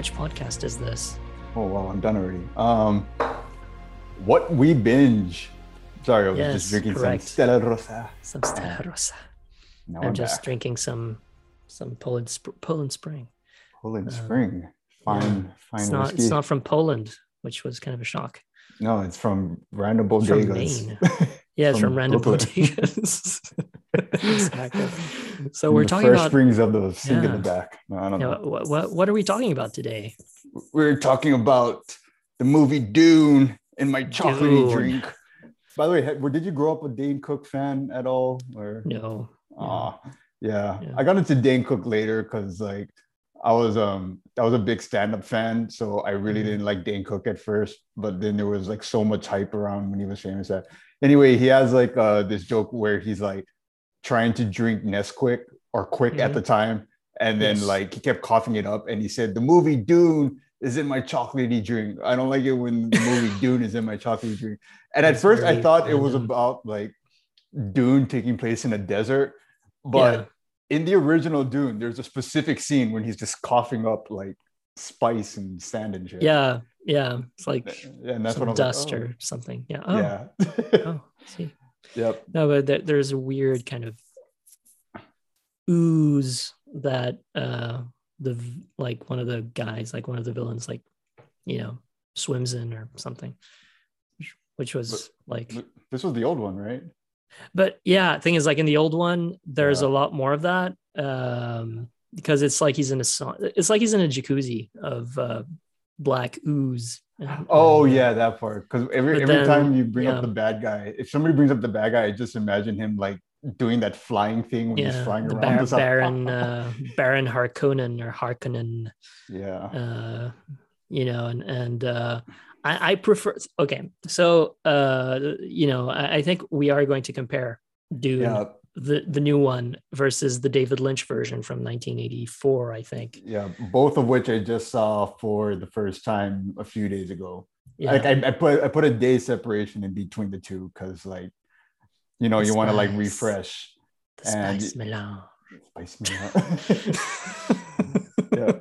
which podcast is this? Oh well, I'm done already. Um, what we binge? Sorry, I was Yes, just drinking correct. some Stella Rosa. Some Stella Rosa. Now I'm, I'm, just back. drinking some some Poland Poland Spring. Poland uh, Spring. Fine, fine It's not whiskey. it's not from Poland, which was kind of a shock. No, it's from random It's from. Maine. Yeah, it's from, From random bodegas. exactly. So we're the talking first about springs of the sink in the back. No, I don't you know. what, what what are we talking about today? We're talking about the movie Dune and my chocolatey drink. By the way, did you grow up a Dane Cook fan at all? Or No. Ah, yeah. Yeah. I got into Dane Cook later because like I was um I was a big stand-up fan, so I really Mhm. didn't like Dane Cook at first, but then there was like so much hype around when he was famous that anyway, he has like uh this joke where he's like trying to drink Nesquik or quick at Mhm. the time, and then Yes. like he kept coughing it up and he said the movie Dune is in my chocolatey drink. I don't like it when the movie Dune is in my chocolatey drink. And at first I thought it was about like Dune taking place in a desert, but Yeah. in the original Dune, there's a specific scene when he's just coughing up like spice and sand and shit. Yeah, yeah. It's like Yeah, and that's what dust like, or something. Yeah. oh, Oh, yeah. oh, see. Yep. No, but there, there's a weird kind of ooze that uh the like one of the guys, like one of the villains, like you know, swims in or something, which- was like. This was the old one, right? But yeah, thing is, like in the old one, there's Yeah. a lot more of that um because it's like he's in a song. It's like he's in a jacuzzi of uh black ooze. And- Oh and, uh, yeah, that part. Because every every then, time you bring yeah. up the bad guy, if somebody brings up the bad guy, I just imagine him like doing that flying thing when he's flying the around. Bar- Just Baron uh, Baron Harkonnen or Harkonnen, yeah. uh, you know, and and uh, I, I prefer. Okay, so uh, you know, I, I think we are going to compare Dune, Yeah. The the new one, versus the David Lynch version from 1984. I think. Yeah. Both of which I just saw for the first time a few days ago. Yeah. like I, I put I put a day separation in between the two because like you know The you want to like refresh the and- spice melange. spice me up. yeah.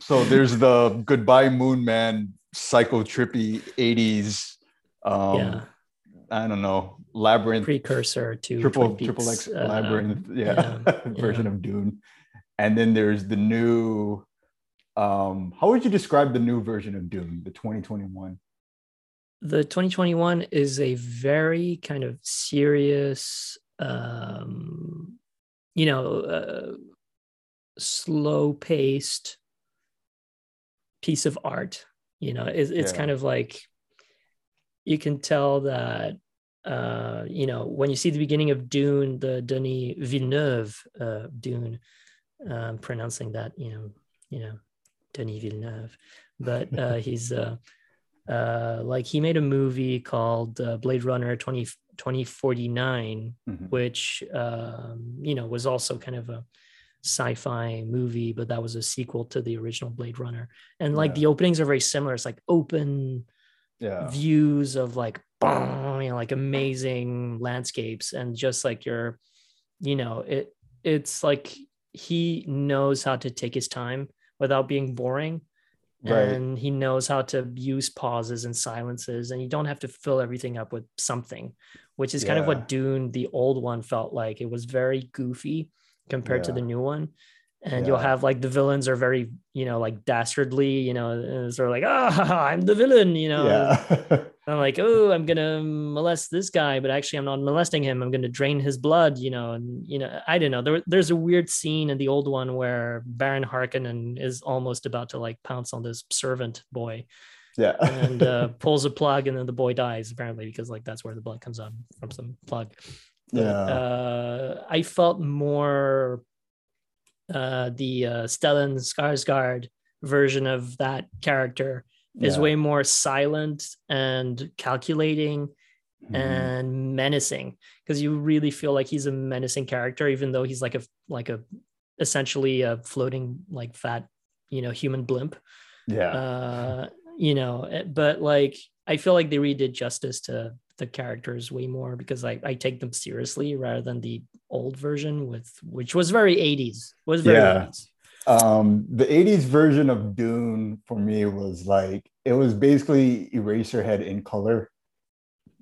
So there's the goodbye moon man psycho trippy 80s um yeah, I don't know labyrinth precursor to triple Twin triple X uh, labyrinth yeah, yeah, version yeah. of Dune and then there's the new um how would you describe the new version of Dune the 2021 the 2021 is a very kind of serious um you know uh, slow paced piece of art you know it's, it's Yeah. kind of like you can tell that uh you know when you see the beginning of dune the denis villeneuve uh dune um pronouncing that you know you know denis villeneuve but uh he's uh uh like he made a movie called uh, blade runner 20 2049 Mhm. which um you know was also kind of a sci-fi movie but that was a sequel to the original blade runner and like Yeah. the openings are very similar it's like open yeah. views of like boom, you know like amazing landscapes and just like your you know it it's like he knows how to take his time without being boring. Right. And he knows how to use pauses and silences and you don't have to fill everything up with something which is kind of what dune the old one felt like. It was very goofy compared to the new one and you'll have like the villains are very you know like dastardly you know sort of like ah i'm the villain you know yeah I'm like, oh, I'm gonna molest this guy, but actually, I'm not molesting him. I'm gonna drain his blood, you know. And you know, I don't know. There, there's a weird scene in the old one where Baron Harkonnen is almost about to like pounce on this servant boy yeah and uh, pulls a plug, and then the boy dies apparently because like that's where the blood comes out from some plug. Yeah. uh, I felt more uh, the uh, Stellan Skarsgård version of that character is Yeah. way more silent and calculating Mhm. and menacing because you really feel like he's a menacing character even though he's like a like a essentially a floating like fat you know human blimp yeah uh you know eh, but like i feel like they redid justice to the characters way more because I, I take them seriously rather than the old version with which was very 80s was very Yeah. 80s um, the 80s version of Dune for me was like it was basically Eraserhead in color.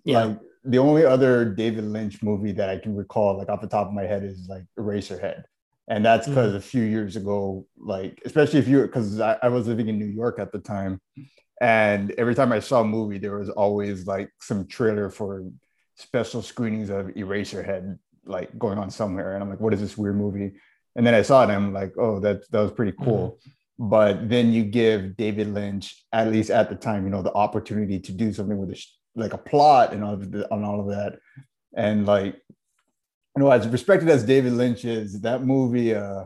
Yeah. Like the only other David Lynch movie that I can recall, like off the top of my head, is like Eraserhead. And that's because Mhm. a few years ago, like, especially if you, because I, I was living in New York at the time. And every time I saw a movie, there was always like some trailer for special screenings of Eraserhead, like going on somewhere. And I'm like, what is this weird movie? And then I saw it and I'm like, oh, that, that was pretty cool. But then you give David Lynch, at least at the time, you know, the opportunity to do something with a, sh- like a plot and all of the, on all of that. And like, you know, as respected as David Lynch is, that movie, uh,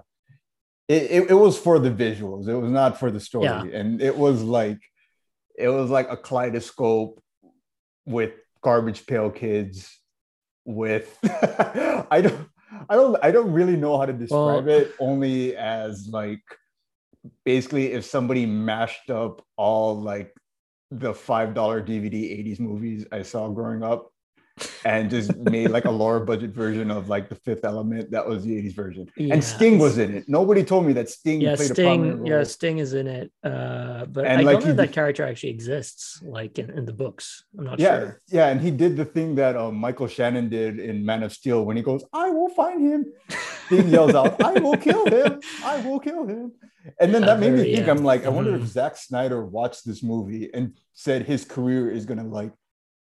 it, it, it was for the visuals. It was not for the story. Yeah. And it was like, it was like a kaleidoscope with garbage pail kids with I don't I don't I don't really know how to describe Well- it only as like basically if somebody mashed up all like the five dollar DVD 80s movies I saw growing up and just made like a lower budget version of like the fifth element that was the 80s version Yeah. and Sting was in it nobody told me that Sting yeah, played a prominent role Yeah, Sting is in it. Uh, but And, I like, don't know if that character actually exists, like in, in the books. I'm not yeah, sure. yeah, and he did the thing that uh, Michael Shannon did in Man of Steel when he goes, "I will find him." Sting yells out, "I will kill him! I will kill him!" And then that made me think. yeah. I'm like, I wonder if Mhm. Zack Snyder watched this movie and said his career is gonna like,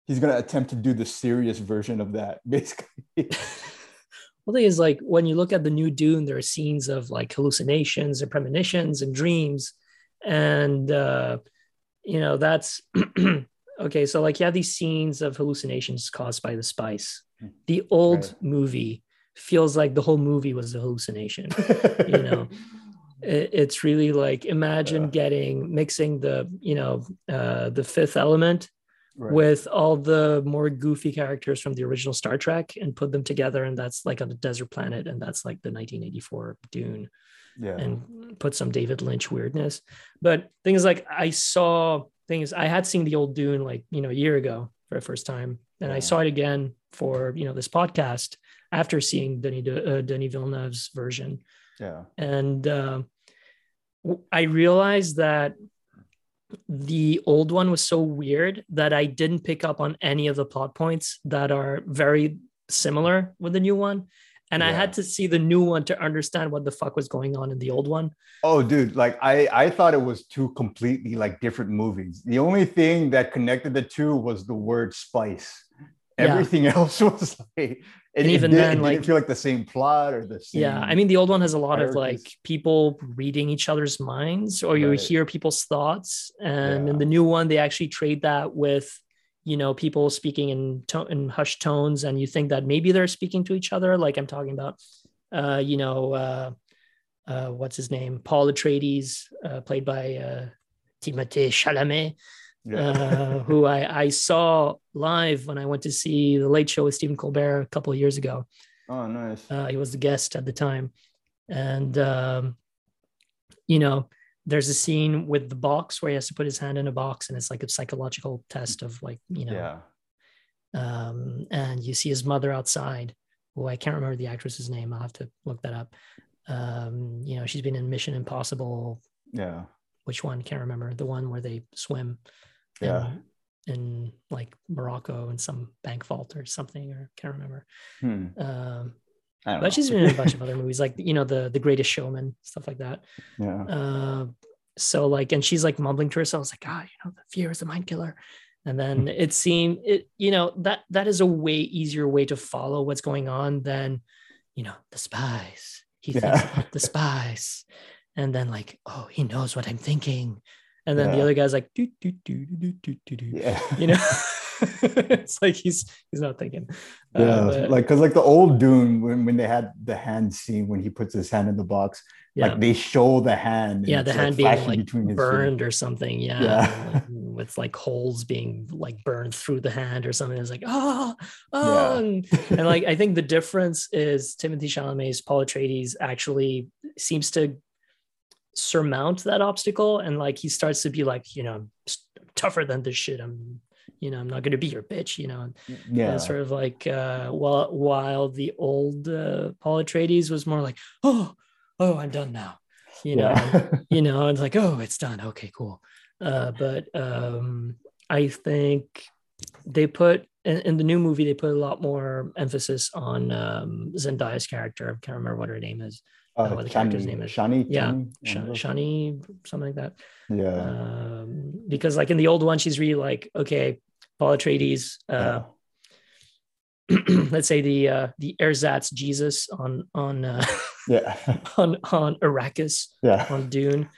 he's gonna attempt to do the serious version of that, basically. Well, the thing is, like when you look at the new Dune, there are scenes of like hallucinations and premonitions and dreams, and uh, you know that's okay. So like you have these scenes of hallucinations caused by the spice. The old Right. movie feels like the whole movie was a hallucination. you know it, it's really like imagine Yeah. getting mixing the you know uh, the fifth element Right. with all the more goofy characters from the original Star Trek and put them together, and that's like on a desert planet, and that's like the 1984 Dune, yeah, and put some David Lynch weirdness. But things like I saw things I had seen the old Dune like you know a year ago for the first time, and I saw it again for you know this podcast after seeing Denis De, uh, Denis Villeneuve's version, yeah, and uh, I realized that the old one was so weird that I didn't pick up on any of the plot points that are very similar with the new one. And I had to see the new one to understand what the fuck was going on in the old one. Oh, dude, like I, I thought it was two completely like different movies. The only thing that connected the two was the word spice. Yeah. Everything else was like, And it even did- then, like- feel like the same plot or the same. Yeah. I mean, the old one has a lot of like people reading each other's minds, or you Right. hear people's thoughts. And in the new one, they actually trade that with, you know, people speaking in, to- in hushed tones. And you think that maybe they're speaking to each other. Like I'm talking about, uh, you know, uh, uh, what's his name? Paul Atreides, uh, played by uh, Timothée Chalamet, yeah. uh, who I, I saw live when I went to see the Late Show with Stephen Colbert a couple of years ago. oh, nice. Uh, he was the guest at the time, and um, you know, there's a scene with the box where he has to put his hand in a box, and it's like a psychological test of like you know, yeah. um, and you see his mother outside, who I can't remember the actress's name. I'll have to look that up. Um, you know, she's been in Mission Impossible. Yeah. Which one? Can't remember. The one where they swim. Yeah. In, in like Morocco in some bank vault or something, or can't remember. Hmm. Um, I don't but know. she's been in a bunch of other movies, like you know, the the Greatest Showman, stuff like that. yeah. Uh, so like, and she's like mumbling to herself, like, ah, you know, the fear is the mind killer. And then Hmm. it seemed it, you know, that that is a way easier way to follow what's going on than, you know, the spies. He thinks Yeah. about the spies, and then like, oh, he knows what I'm thinking, and then the other guy's like, do do do do do do do. Yeah. You know, it's like he's he's not thinking. Uh, Yeah, but- like because like the old Dune when, when they had the hand scene when he puts his hand in the box, yeah. like they show the hand. yeah the it's, like, hand being like between burned or something yeah, Yeah. like, with like holes being like burned through the hand or something it's like oh oh Yeah. and, and like i think the difference is timothée chalamet's paul atreides actually seems to surmount that obstacle and like he starts to be like you know i'm tougher than this shit i'm you know i'm not going to be your bitch you know and Yeah, and sort of like uh while while the old uh paul atreides was more like oh oh i'm done now you know, you know, it's like, oh, it's done. Okay, cool. Uh, but um, I think they put in, in, the new movie they put a lot more emphasis on um, Zendaya's character. I can't remember what her name is. Uh, what the Shani, character's name is. Shani. Yeah, Shani, Shani, something like that. Yeah. Um, because like in the old one, she's really like, okay, Paul Atreides. Uh, yeah. let's say the uh, the ersatz Jesus on on uh, yeah on on Arrakis yeah on Dune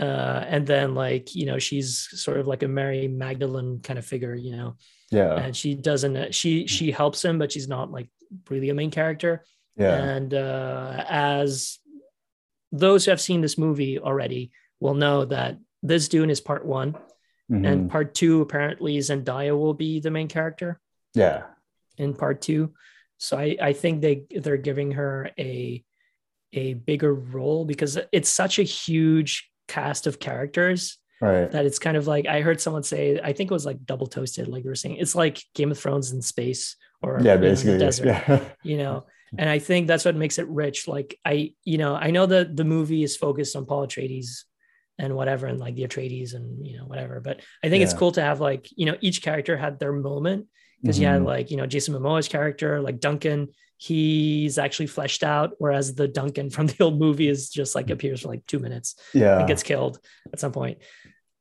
uh, and then like you know she's sort of like a Mary Magdalene kind of figure, you know. Yeah. And she doesn't. She she helps him, but she's not like really a main character. Yeah. And uh, as those who have seen this movie already will know that this Dune is part one, mm-hmm. and part two apparently Zendaya will be the main character. Yeah. In part two, so I I think they they're giving her a a bigger role because it's such a huge cast of characters right that it's kind of like i heard someone say i think it was like double toasted like you were saying it's like game of thrones in space or yeah basically know, desert yeah. you know and i think that's what makes it rich like i you know i know that the movie is focused on paul atreides and whatever and like the atreides and you know whatever but i think yeah. it's cool to have like you know each character had their moment because mm-hmm. you had mm-hmm. like you know jason momoa's character like duncan he's actually fleshed out whereas the duncan from the old movie is just like appears for like two minutes yeah and gets killed at some point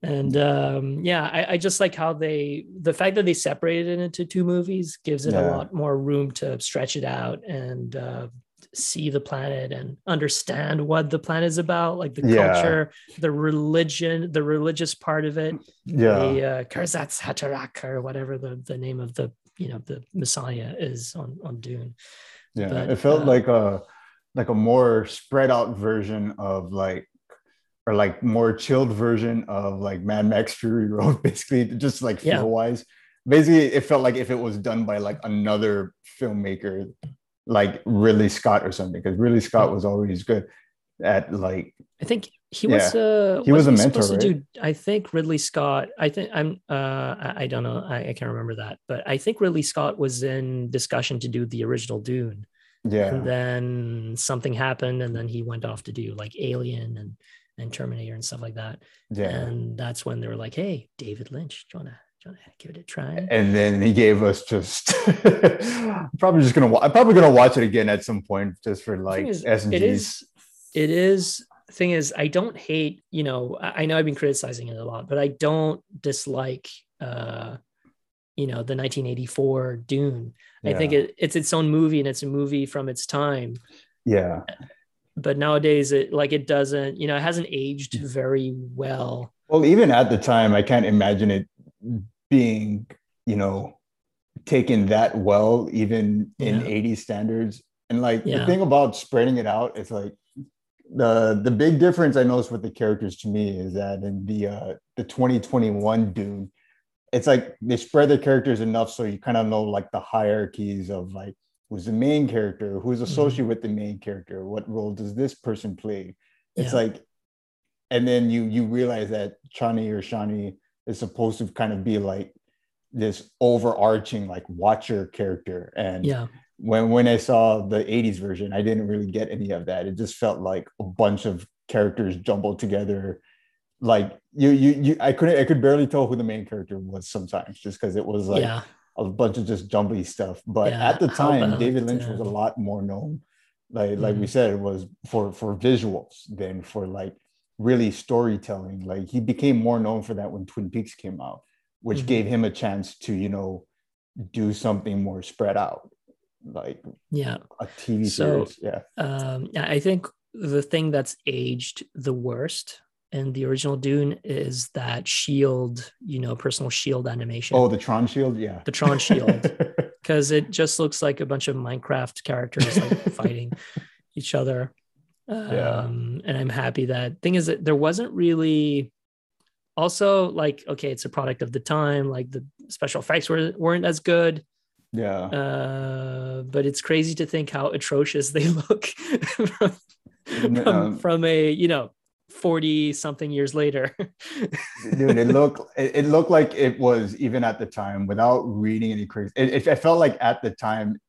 and um yeah I, I just like how they the fact that they separated it into two movies gives it yeah. a lot more room to stretch it out and uh see the planet and understand what the planet is about, like the yeah. culture, the religion, the religious part of it. Yeah. The uh, Kwisatz Haderach or whatever the, the name of the you know the Messiah is on on Dune. Yeah, but, it felt uh, like a like a more spread out version of like or like more chilled version of like Mad Max Fury Road, basically, just like feel yeah. wise. Basically, it felt like if it was done by like another filmmaker, like Ridley Scott or something, because Ridley Scott was always good at like I think he was yeah. uh he was a mentor right? do, i think ridley scott i think i'm uh i, I don't know I, I, can't remember that but i think ridley scott was in discussion to do the original dune yeah and then something happened and then he went off to do like alien and and terminator and stuff like that. Yeah. And that's when they were like hey david lynch do you want to do you want to give it a try? And then he gave us just probably just gonna i'm probably gonna watch it again at some point just for like s and it is it is thing is i don't hate you know i know i've been criticizing it a lot but i don't dislike uh you know the 1984 dune. Yeah. i think it, it's its own movie and it's a movie from its time. Yeah but nowadays it like it doesn't you know it hasn't aged very well well even at the time i can't imagine it being you know taken that well even in yeah. 80 standards and like yeah. the thing about spreading it out it's like the the big difference I noticed with the characters to me is that in the uh, the 2021 Dune, it's like they spread the characters enough so you kind of know like the hierarchies of like who's the main character, who's mm-hmm. associated mm-hmm. with the main character, what role does this person play? It's yeah. like, and then you you realize that Chani or Shani is supposed to kind of be like this overarching like watcher character and yeah when when I saw the 80s version, I didn't really get any of that. It just felt like a bunch of characters jumbled together. Like you you you I couldn't I could barely tell who the main character was sometimes just because it was like yeah. A bunch of just jumbly stuff. But yeah, at the time, David Lynch was a lot more known. Like mm-hmm. like we mm-hmm. said, it was for for visuals than for like really storytelling. Like he became more known for that when Twin Peaks came out, which mm-hmm. gave him a chance to, you know, do something more spread out like yeah a tv so, series yeah um i think the thing that's aged the worst in the original dune is that shield you know personal shield animation. Oh the tron shield? Yeah. The tron shield. Because it just looks like a bunch of minecraft characters like fighting each other. Um yeah. and i'm happy that thing is that there wasn't really also like okay it's a product of the time like the special effects were, weren't as good. Yeah. Uh, but it's crazy to think how atrocious they look from, from, um, from, a, you know, 40 something years later. dude, it looked it, it, looked like it was even at the time without reading any crazy. It, it, felt like at the time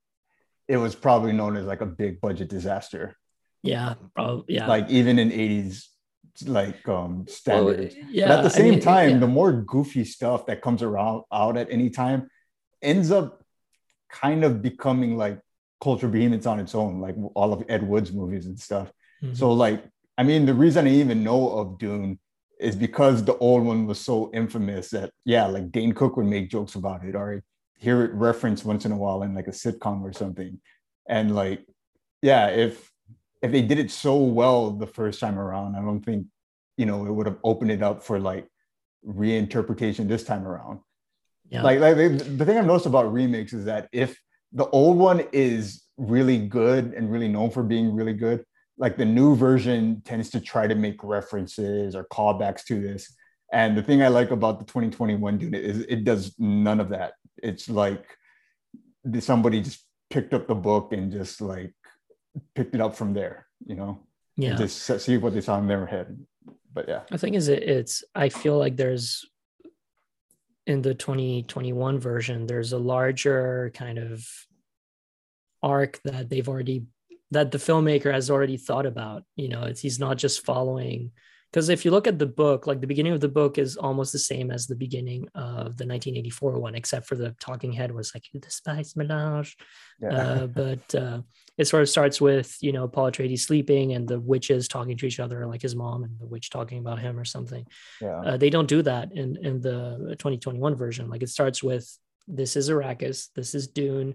it was probably known as like a big budget disaster. Yeah, probably. Yeah. Like even in 80s like um standards. Well, yeah. but at the same I mean, time, yeah. the more goofy stuff that comes around out at any time ends up kind of becoming like culture behemoths on its own, like all of Ed Wood's movies and stuff. Mhm. So like, I mean, the reason I even know of Dune is because the old one was so infamous that yeah, like Dane Cook would make jokes about it or hear it referenced once in a while in like a sitcom or something. And like, yeah, if if they did it so well the first time around, I don't think you know it would have opened it up for like reinterpretation this time around. yeah. Like, like the the thing I've noticed about remakes is that if the old one is really good and really known for being really good, like the new version tends to try to make references or callbacks to this. And the thing I like about the 2021 Dune is it does none of that. It's like somebody just picked up the book and just like picked it up from there, you know, yeah. just see what they saw in their head. But yeah, I think is it, it's I feel like there's in the 2021 version there's a larger kind of arc that they've already that the filmmaker has already thought about you know it's he's not just following because if you look at the book like the beginning of the book is almost the same as the beginning of the 1984 one except for the talking head was like the spice melange yeah, uh, but uh, it sort of starts with you know Paul Atreides sleeping and the witches talking to each other, like his mom and the witch talking about him or something. yeah, Uh, they don't do that in in the 2021 version. Like it starts with this is Arrakis, this is Dune,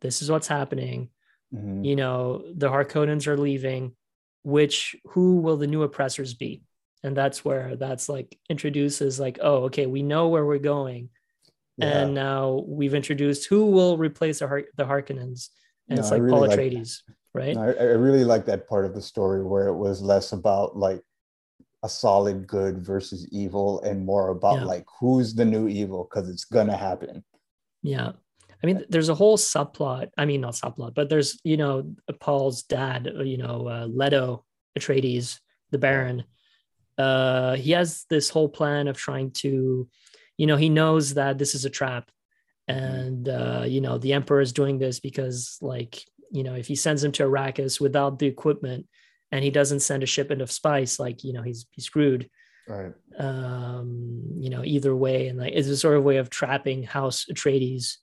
this is what's happening. Mhm. You know the Harkonnens are leaving. Which who will the new oppressors be? And that's where that's like introduces like oh okay we know where we're going yeah. and now we've introduced who will replace the Har- the Harkonnens, and it's No, I like really Paul like- Atreides, right? I, I really like that part of the story where it was less about like a solid good versus evil and more about Yeah. like who's the new evil because it's gonna happen. Yeah, I mean, there's a whole subplot. I mean, not subplot, but there's you know Paul's dad, uh, you know uh, Leto Atreides, the Baron. Uh, he has this whole plan of trying to, you know, he knows that this is a trap, and uh, you know the Emperor is doing this because like you know if he sends him to Arrakis without the equipment and he doesn't send a shipment of spice, like you know he's he's screwed. Right. um you know either way and like it's a sort of way of trapping house atreides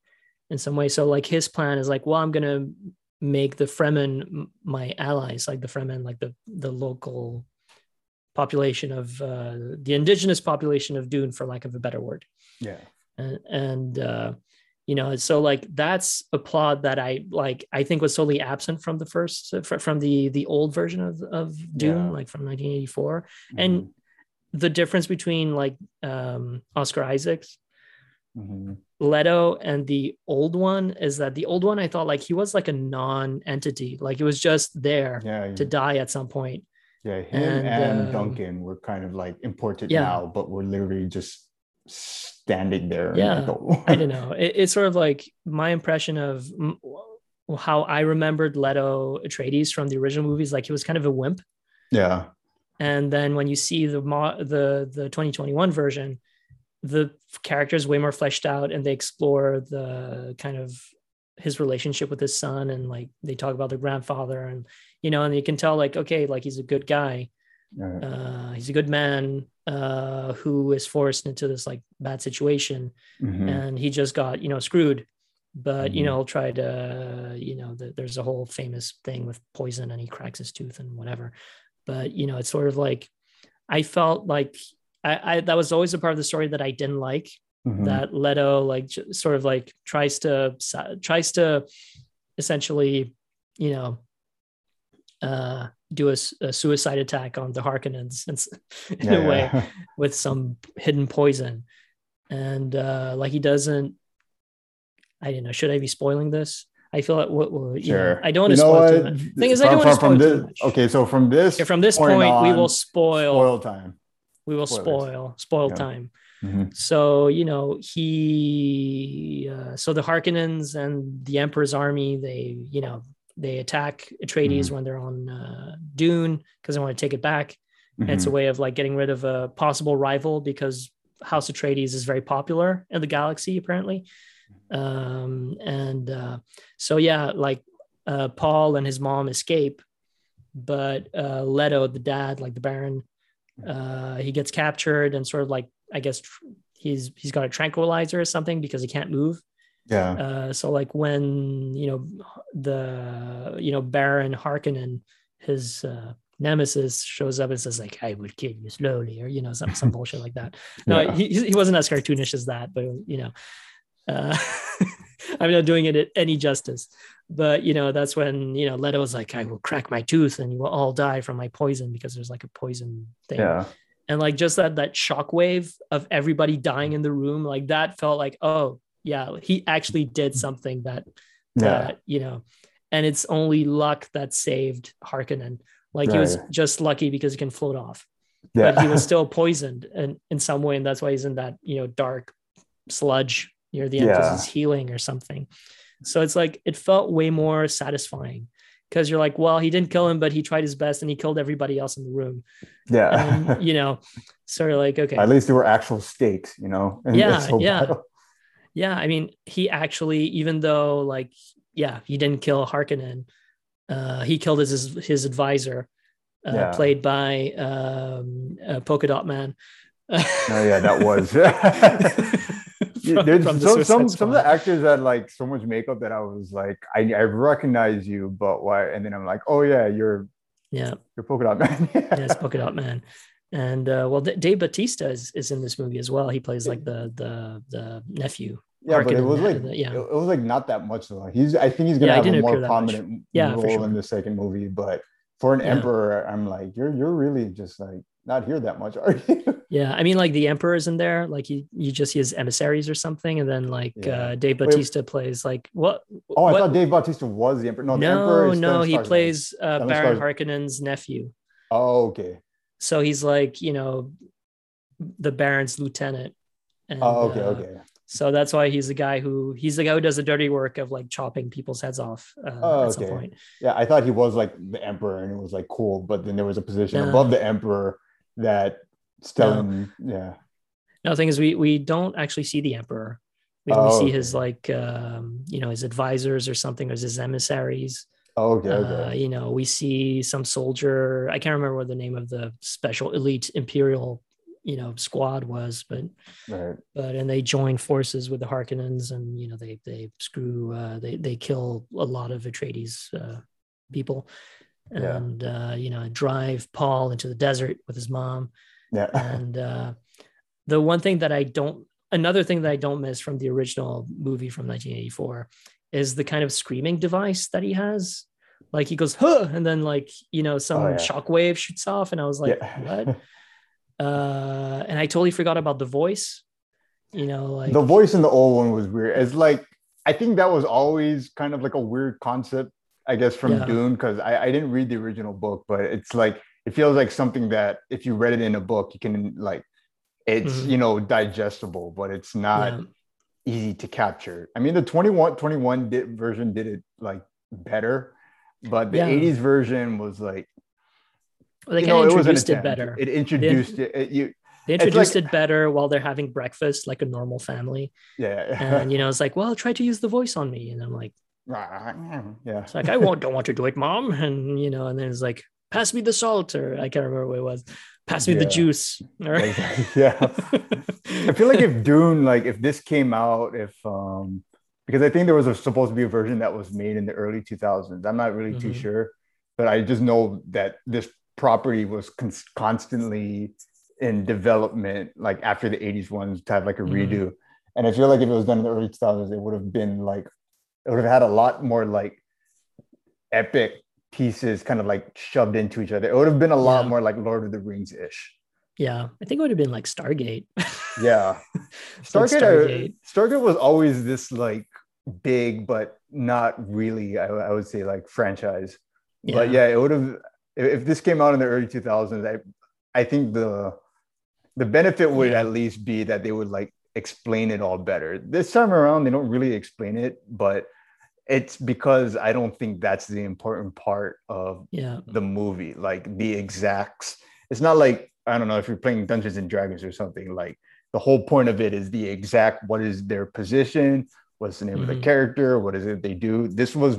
in some way so like his plan is like well i'm gonna make the fremen my allies like the fremen like the the local population of uh the indigenous population of dune for lack of a better word Yeah. and, and uh you know so like that's a plot that i like i think was totally absent from the first from the the old version of of dune Yeah. like from 1984 and Mhm. the difference between like um oscar isaac's Mhm. leto and the old one is that the old one i thought like he was like a non-entity like it was just there yeah, to die at some point yeah. Him and, and, um, Duncan were kind of like important Yeah. now, but we're literally just standing there. Yeah, oh. I don't know. It, it's sort of like my impression of how I remembered Leto Atreides from the original movies. Like he was kind of a wimp, yeah. and then when you see the mo- the the 2021 version, the character is way more fleshed out, and they explore the kind of his relationship with his son, and like they talk about their grandfather, and you know, and you can tell like okay, like he's a good guy, uh, he's a good man uh, who is forced into this like bad situation. Mhm. and he just got you know screwed. But you Mhm. know he'll try to you know the, there's a whole famous thing with poison and he cracks his tooth and whatever. But you know it's sort of like i felt like I, I that was always a part of the story that i didn't like Mhm. that leto like j- sort of like tries to tries to essentially you know uh do a suicide attack on the harkonnens in, in Yeah, a way yeah. with some hidden poison and uh like he doesn't i don't know should i be spoiling this i feel like what what- you know, i don't want You to know spoil too much thing is i don't want to spoil from too this- much Okay, so from this Okay, from this point, we will spoil, spoil time. We will spoilers. spoil spoil Yeah. time Mhm. so you know he uh, so the harkonnens and the emperor's army they you know they attack atreides Mhm. when they're on uh, dune because they want to take it back and it's a Mhm. way of like getting rid of a possible rival because House Atreides is very popular in the galaxy apparently. Um, and uh, so yeah, like uh, Paul and his mom escape, but uh, Leto, the dad, like the Baron, uh, he gets captured and sort of like I guess tr- he's he's got a tranquilizer or something because he can't move. Yeah. Uh, so like when you know the you know Baron Harkonnen, his uh, nemesis shows up and says like I would kill you slowly or you know some some bullshit like that. No, Yeah. he he wasn't as cartoonish as that, but you know, uh, I'm not doing it any justice. But you know that's when you know Leto was like I will crack my tooth and you will all die from my poison because there's like a poison thing Yeah. and like just that that shock wave of everybody dying in the room like that felt like oh yeah he actually did something that Yeah. that you know and it's only luck that saved Harkonnen like he was just lucky because he can float off Yeah. but he was still poisoned and in some way and that's why he's in that you know dark sludge near the end because Yeah. he's healing or something so it's like it felt way more satisfying because you're like well he didn't kill him but he tried his best and he killed everybody else in the room yeah. and you know sort of like okay At least there were actual stakes, you know. Yeah, yeah. battle. yeah i mean he actually even though like yeah he didn't kill harkonnen uh he killed his his advisor uh, Yeah. played by um uh, polka dot man Oh yeah, that was. From- There's from some some some of the actors had like so much makeup that I was like, I I recognize you, but why? And then I'm like, oh yeah, you're yeah you're polka dot man. yeah it's polka dot man and uh well D- dave bautista is, is in this movie as well he plays like the the the nephew Yeah, but it was like the- yeah. it, was like not that much though. He's I think he's gonna Yeah, have a more appear that much. prominent Yeah, role sure. in the second movie, but for an Yeah. emperor, I'm like, you're you're really just like not here that much, are you? yeah i mean like the emperor's in there like he you just see his emissaries or something and then like Yeah. uh dave Wait. plays like what oh, I thought Dave Bautista was the emperor. No, the emperor no is no he plays uh, baron harkonnen's nephew Oh, okay. so he's like you know the baron's lieutenant and, Oh, okay, uh, okay. So that's why he's the guy who he's the guy who does the dirty work of like chopping people's heads off uh, Oh, at some okay. point Yeah, I thought he was like the emperor, and it was like cool. But then there was a position No. above the emperor that Stellan. Yeah. no the thing is we we don't actually see the emperor we only Oh, see his like um you know his advisors or something or his emissaries Oh, okay. Okay. Uh, you know, we see some soldier. I can't remember what the name of the special elite imperial, you know, squad was, but right. but and they join forces with the Harkonnens, and you know they they screw uh, they they kill a lot of Atreides uh, people, Yeah. and uh, you know drive Paul into the desert with his mom, Yeah. and uh, the one thing that I don't another thing that I don't miss from the original movie from 1984 is the kind of screaming device that he has. Like he goes, huh, and then like you know some Oh, yeah. shockwave shoots off, and I was like, yeah. what? Uh, and I totally forgot about the voice. You know, like the voice in the old one was weird. It's like I think that was always kind of like a weird concept, I guess, from Yeah. Dune because I, I didn't read the original book, but it's like it feels like something that if you read it in a book, you can like it's Mhm. you know digestible, but it's not yeah, easy to capture. I mean, the 21 21 did, version did it like better, but the Yeah. 80s version was like Well, they you know, of it introduced it better. It introduced it. it- you They it's like- introduced it better while they're having breakfast, like a normal family. yeah And you know, it's like, well, try to use the voice on me, and I'm like, yeah it's like I won't, don't want to do it, mom. And you know, and then it's like, pass me the salt, or I can't remember what it was. Pass me the juice. Yeah. I feel like if Dune, like if this came out, if um, because I think there was a, supposed to be a version that was made in the early 2000s. I'm not really too Mhm. sure, but I just know that this property was con- constantly in development, like after the 80s ones to have like a Mhm. redo. And I feel like if it was done in the early 2000s, it would have been like it would have had a lot more like epic pieces kind of like shoved into each other. It would have been a lot Yeah. more like Lord of the Rings ish. yeah, I think it would have been like Stargate. Yeah. Stargate, Stargate. Stargate. Stargate was always this like big, but not really, I, I would say, like franchise. But yeah, it would have, if, if this came out in the early 2000s, I, I think the, the benefit would Yeah. at least be that they would like explain it all better. This time around, they don't really explain it, but it's because I don't think that's the important part of yeah, the movie, like the exacts. It's not like I don't know if you're playing Dungeons and Dragons or something. Like the whole point of it is the exact what is their position, what's the name of the Mhm. character, what is it they do. This was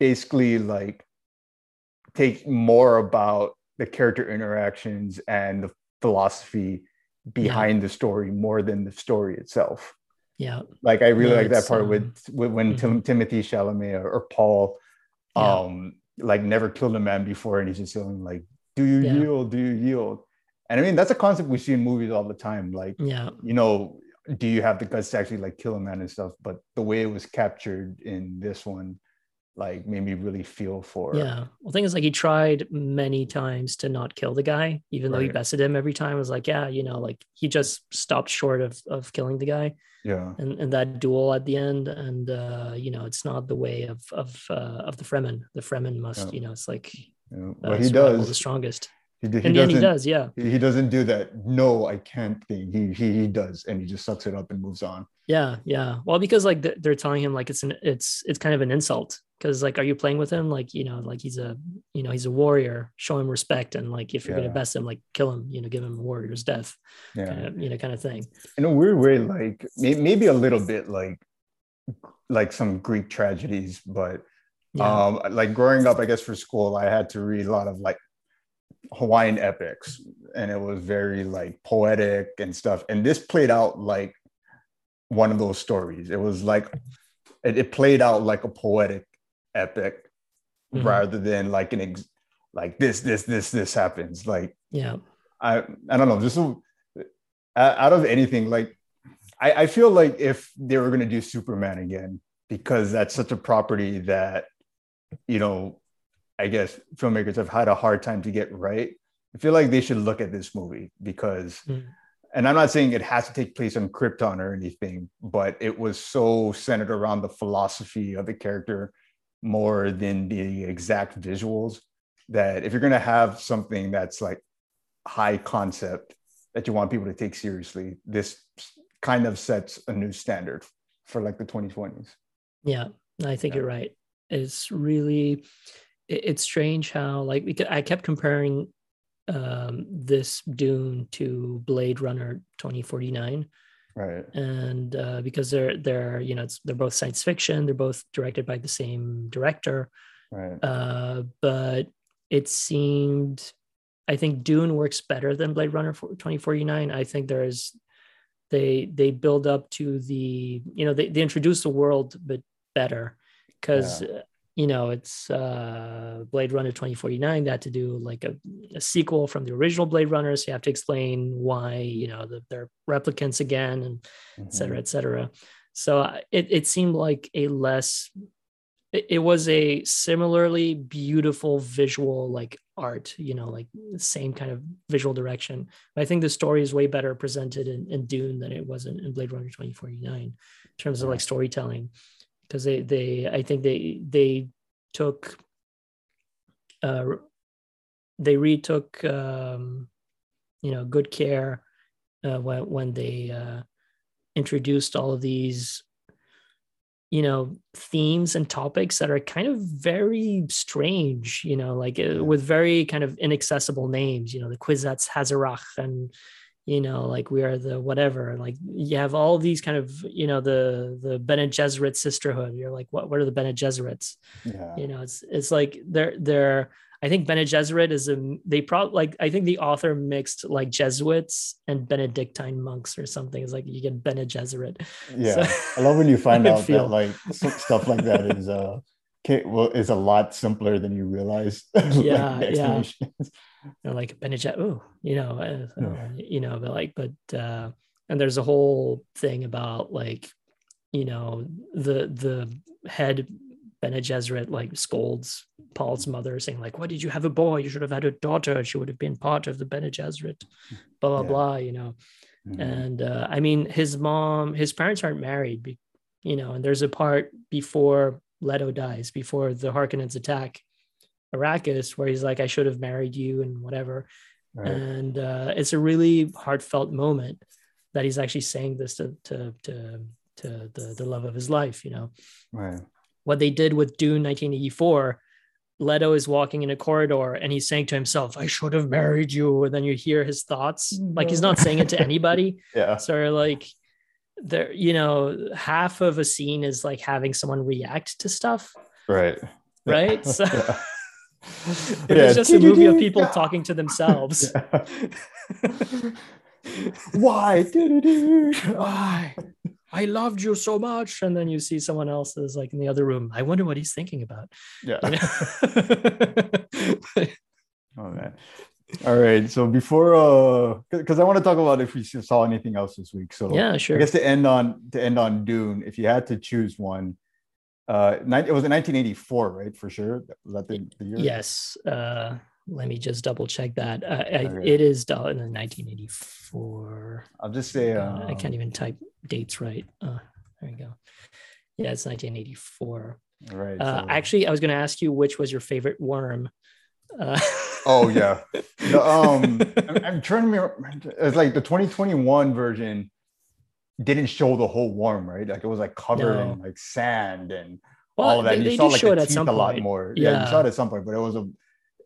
basically like take more about the character interactions and the philosophy behind yeah. the story more than the story itself. Yeah. Like I really yeah, like that part um, with, with when mm-hmm. Tim, Timothée Chalamet or, or Paul yeah. um like never killed a man before and he's just saying like do you yield do you yield and I mean that's a concept we see in movies all the time like yeah you know do you have the guts to actually like kill a man and stuff but the way it was captured in this one like made me really feel for yeah well thing is like he tried many times to not kill the guy even right. though he bested him every time it was like yeah you know like he just stopped short of of killing the guy yeah and, and that duel at the end and uh you know it's not the way of of uh of the fremen the fremen must yeah. you know it's like yeah. well he does the strongest he, he the end, he does, yeah. He doesn't do that. No, I can't thing. He, he he does, and he just sucks it up and moves on. Yeah, yeah. Well, because like they're telling him like it's an it's it's kind of an insult because like are you playing with him like you know like he's a you know he's a warrior show him respect and like if you're yeah. gonna best him like kill him you know give him a warrior's death yeah kind of, you know kind of thing in a weird way like maybe a little bit like like some greek tragedies but yeah. um like growing up i guess for school i had to read a lot of like Hawaiian epics, and it was very like poetic and stuff. And this played out like one of those stories. It was like it, it played out like a poetic epic mm-hmm. rather than like an ex- like this, this, this, this happens. Like yeah, I I don't know. Just out of anything, like I, I feel like if they were gonna do Superman again, because that's such a property that you know I guess filmmakers have had a hard time to get right. I feel like they should look at this movie because, mm. and I'm not saying it has to take place on Krypton or anything, but it was so centered around the philosophy of the character more than the exact visuals that if you're going to have something that's like high concept that you want people to take seriously, this kind of sets a new standard for like the 2020s. Yeah, I think yeah. you're right. It's really it's strange how like I kept comparing um, this Dune to Blade Runner 2049. Right. And uh, because they're they're you know it's, they're both science fiction, they're both directed by the same director. Right. Uh, but it seemed I think Dune works better than Blade Runner 2049. I think there's they they build up to the you know they, they introduce the world but better because yeah you know it's uh blade runner 2049 that to do like a, a, sequel from the original blade Runner. so you have to explain why you know the, they're replicants again and mm-hmm. et cetera et cetera so uh, it, it seemed like a less it, it was a similarly beautiful visual like art you know like same kind of visual direction but i think the story is way better presented in, in dune than it was in, in blade runner 2049 in terms of like storytelling because they they I think they they took uh, they retook um, you know good care uh, when when they uh, introduced all of these you know themes and topics that are kind of very strange you know like uh, with very kind of inaccessible names you know the Kwisatz Haderach and you know like we are the whatever And like you have all these kind of you know the the Bene Gesserit sisterhood you're like what what are the Bene Gesserits yeah. you know it's it's like they're they're I think Bene Gesserit is a they probably like I think the author mixed like Jesuits and Benedictine monks or something. It's like you get Bene Gesserit. Yeah, so, I love when you find out feel. that like stuff like that is uh well is a lot simpler than you realize. Yeah, like yeah you know, like Benedict, oh, you know, uh, yeah. you know, but like, but uh, and there's a whole thing about like, you know, the the head Bene Gesserit like scolds Paul's mother, saying like, "Why did you have a boy? You should have had a daughter. She would have been part of the Bene Gesserit." Blah blah yeah. blah. You know, mm-hmm. and uh, I mean, his mom, his parents aren't married, you know, and there's a part before Leto dies, before the Harkonnens attack, Arrakis where he's like, I should have married you and whatever. Right. And uh, it's a really heartfelt moment that he's actually saying this to to to, to the, the love of his life, you know. Right. What they did with Dune 1984, Leto is walking in a corridor and he's saying to himself, I should have married you. And then you hear his thoughts. Like he's not saying it to anybody. yeah. So like there, you know, half of a scene is like having someone react to stuff. Right. Right. So yeah It Yeah. just a movie of people talking to themselves. Why? Why? I loved you so much. And then you see someone else is like in the other room. I wonder what he's thinking about. Yeah. You know? Oh man. All right. So before uh because I want to talk about if we saw anything else this week. So yeah, sure. I guess to end on to end on Dune, if you had to choose one, uh it was in 1984, right? For sure. Was that the, the year? Yes. Uh, let me just double check that. Uh, I, Okay. It is in 1984. I'll just say Uh, I um, can't even type dates right. Uh, there you go. Yeah, it's 1984. all right. Uh, so- actually, I was going to ask you which was your favorite worm. Uh, Oh yeah. The, um I'm, I'm trying to remember it's like the 2021 version didn't show the whole worm, right? Like it was like covered No. in like sand and well, all of that. they, And you they saw like the teeth a lot more. Yeah. you Yeah. saw it at some point, but it was a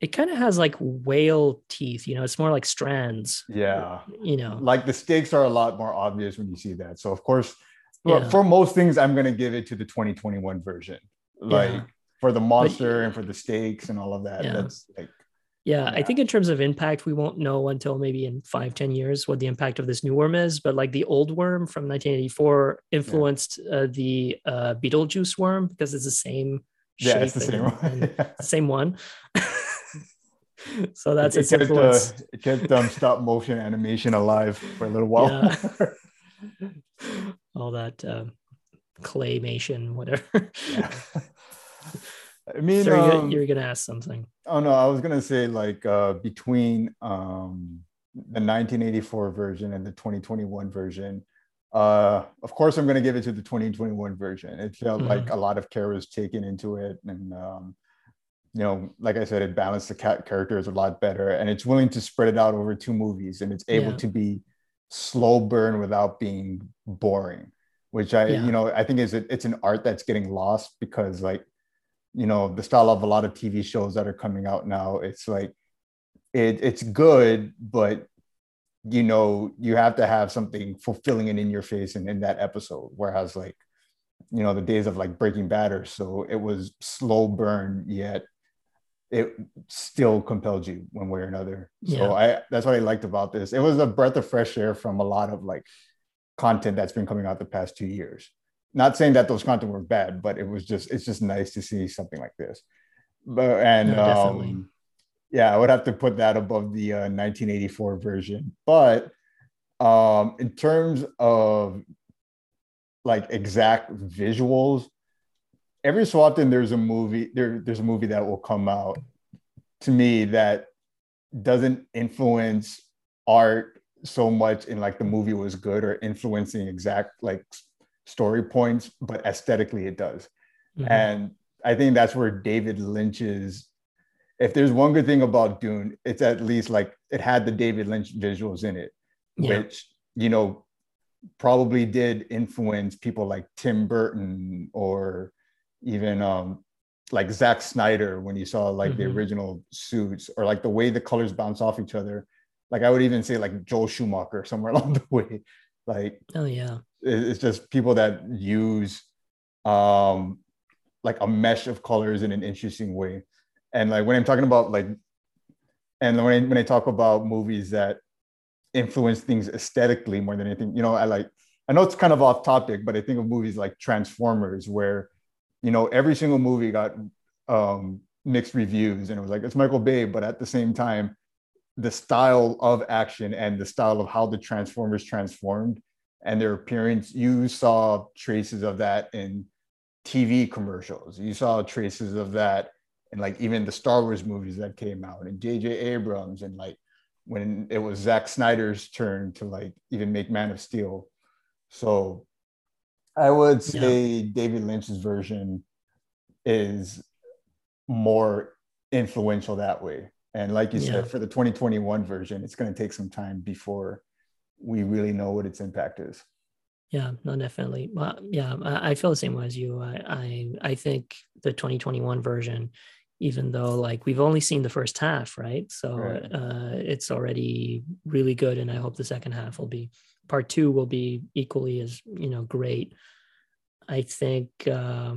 It kind of has like whale teeth. You know, it's more like strands. yeah. You know. Like the stakes are a lot more obvious when you see that. So of course, for, Yeah. for most things, I'm gonna give it to the 2021 version. Like Yeah. For the monster and for the stakes and all of that. Yeah. That's like Yeah, I think in terms of impact, we won't know until maybe in five, ten years what the impact of this new worm is. But like the old worm from 1984 influenced uh, the uh, Beetlejuice worm because it's the same. yeah, it's the shape same one. same one. so that's it, its kept, uh, it kept um, stop motion animation alive for a little while. Yeah. All that um, claymation, whatever. I mean, so you're, um, you're gonna ask something. oh no, I was gonna say like uh, between um, the 1984 version and the 2021 version. Uh, of course, I'm gonna give it to the 2021 version. It felt like Mm-hmm. a lot of care was taken into it, and um, you know, like I said, it balanced the cat characters a lot better, and it's willing to spread it out over two movies, and it's able Yeah. to be slow burn without being boring. Which I, Yeah. you know, I think is it, it's an art that's getting lost because like you know the style of a lot of tv shows that are coming out now it's like it, it's good but you know you have to have something fulfilling and in your face and in that episode. Whereas like you know the days of like breaking bad or so it was slow burn yet it still compelled you one way or another. So i that's what i liked about this. It was a breath of fresh air from a lot of like content that's been coming out the past two years not saying that those content were bad, but it was just it's just nice to see something like this. But and No, um, yeah, I would have to put that above the uh, 1984 version. But um, in terms of like exact visuals, every so often there's a movie there there's a movie that will come out to me that doesn't influence art so much in like the movie was good or influencing exact like story points, but aesthetically it does. Mhm. And I think that's where David Lynch's, if there's one good thing about Dune, it's at least like it had the David Lynch visuals in it, Yeah. which, you know, probably did influence people like Tim Burton or even um, like Zack Snyder when you saw like the Mhm. original suits or like the way the colors bounce off each other. Like I would even say like Joel Schumacher somewhere along the way. Like Oh yeah. It- it's just people that use um like a mesh of colors in an interesting way. And like when i'm talking about like and when I, when I talk about movies that influence things aesthetically more than anything you know i like i know it's kind of off topic but i think of movies like transformers where you know every single movie got um mixed reviews and it was like it's michael bay but at the same time the style of action and the style of how the transformers transformed and their appearance you saw traces of that in tv commercials you saw traces of that in like even the star wars movies that came out and jj abrams and like when it was Zack snyder's turn to like even make man of steel so i would Yeah. say david lynch's version is more influential that way and like you Yeah. said for the 2021 version it's going to take some time before we really know what its impact is Yeah, no, definitely. Well, yeah, I, I feel the same way as you. I, I, I think the 2021 version, even though like we've only seen the first half, right? So Right. uh, it's already really good, and I hope the second half will be. Part two will be equally as you know great. I think uh,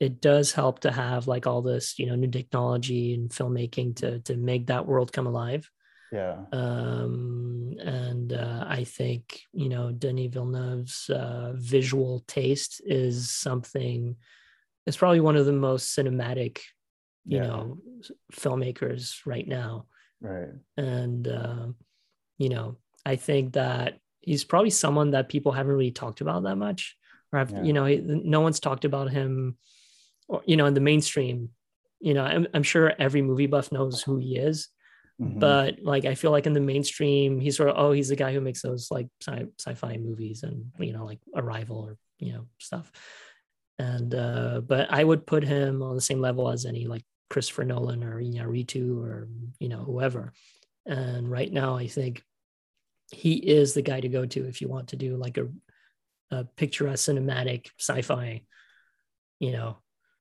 it does help to have like all this you know new technology and filmmaking to to make that world come alive yeah um and uh, i think you know denis villeneuve's uh, visual taste is something it's probably one of the most cinematic you Yeah. know filmmakers right now right and uh, you know i think that he's probably someone that people haven't really talked about that much or have, Yeah. you know no one's talked about him or you know in the mainstream you know I'm, I'm sure every movie buff knows who he is Mhm. but like i feel like in the mainstream he's sort of oh he's the guy who makes those like sci- sci-fi movies and you know like arrival or you know stuff and uh but i would put him on the same level as any like christopher nolan or Iñárritu or you know whoever and right now i think he is the guy to go to if you want to do like a, a picturesque cinematic sci-fi you know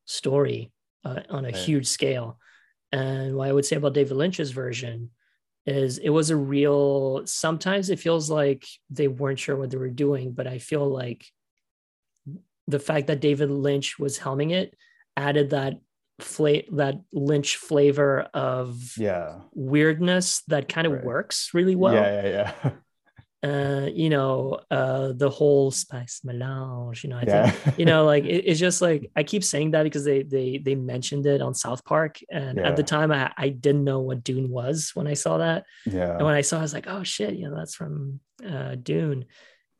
story uh, on a Right. huge scale and what I would say about David Lynch's version is it was a real, sometimes it feels like they weren't sure what they were doing, but I feel like the fact that David Lynch was helming it added that fla- that Lynch flavor of yeah. weirdness that kind of Right. works really well. Yeah yeah yeah uh, you know, uh, the whole spice melange, you know, I yeah think, you know, like it- it's just like I keep saying that because they they they mentioned it on South Park, and at the time I I didn't know what Dune was when I saw that, yeah and when I saw, it, I was like, oh shit, you know, that's from uh, Dune.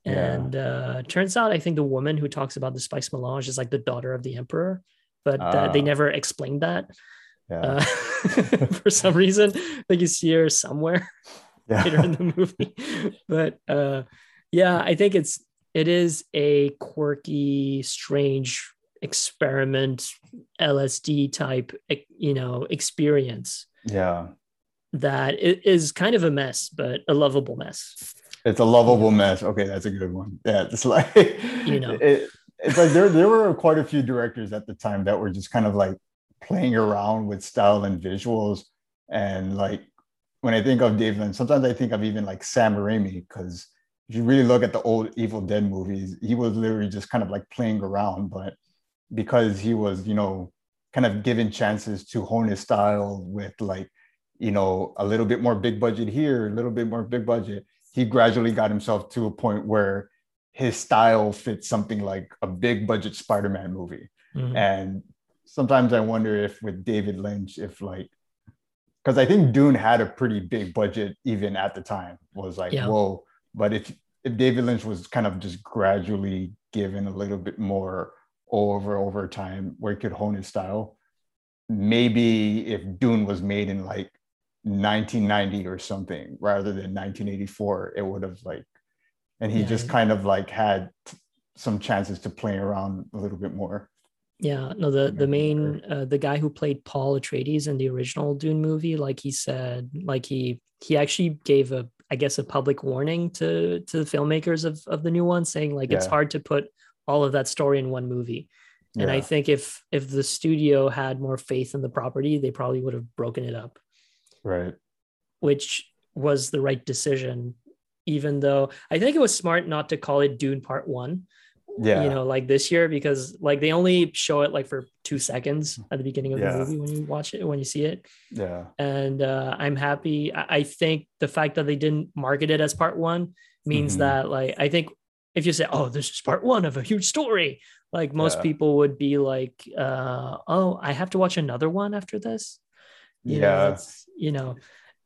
Yeah. And uh, turns out, I think the woman who talks about the spice melange is like the daughter of the emperor, but uh, they Ah. never explained that yeah uh, for some reason. Like you see her somewhere yeah later in the movie. But uh, yeah, I think it's it is a quirky, strange experiment, LSD type, you know, experience yeah that i- kind of a mess, but a lovable mess. It's a lovable mess. Okay, that's a good one. Yeah, it's like You know. it, it's like there there were quite a few directors at the time that were just kind of like playing around with style and visuals. And like when I think of David Lynch, sometimes I think of even like Sam Raimi because if you really look at the old Evil Dead movies, he was literally just kind of like playing around, but because he was, you know, kind of given chances to hone his style with like, you know, a little bit more big budget here, a little bit more big budget, he gradually got himself to a point where his style fits something like a big budget Spider-Man movie. Mhm. And sometimes I wonder if with David Lynch, if like, because I think Dune had a pretty big budget even at the time, was like, Yeah. whoa. But if if David Lynch was kind of just gradually given a little bit more over over time where he could hone his style, maybe if Dune was made in like 1990 or something rather than 1984, it would have like, and he Yeah. just kind of like had some chances to play around a little bit more. Yeah, no, the the main uh, the guy who played Paul Atreides in the original Dune movie, like he said, like he he actually gave a I guess a public warning to to the filmmakers of of the new one, saying like it's hard to put all of that story in one movie. And I think if if the studio had more faith in the property, they probably would have broken it up, Right. which was the right decision. Even though I think it was smart not to call it Dune Part One, Yeah. you know, like this year because like they only show it like for two seconds at the beginning of Yeah. the movie when you watch it when you see it. yeah. And uh, I'm happy. I, I think the fact that they didn't market it as part one means Mhm. that like I think if you say, "Oh, this is part one of a huge story," like most Yeah. people would be like, uh, "Oh, I have to watch another one after this." You know, yeah. it's, you know,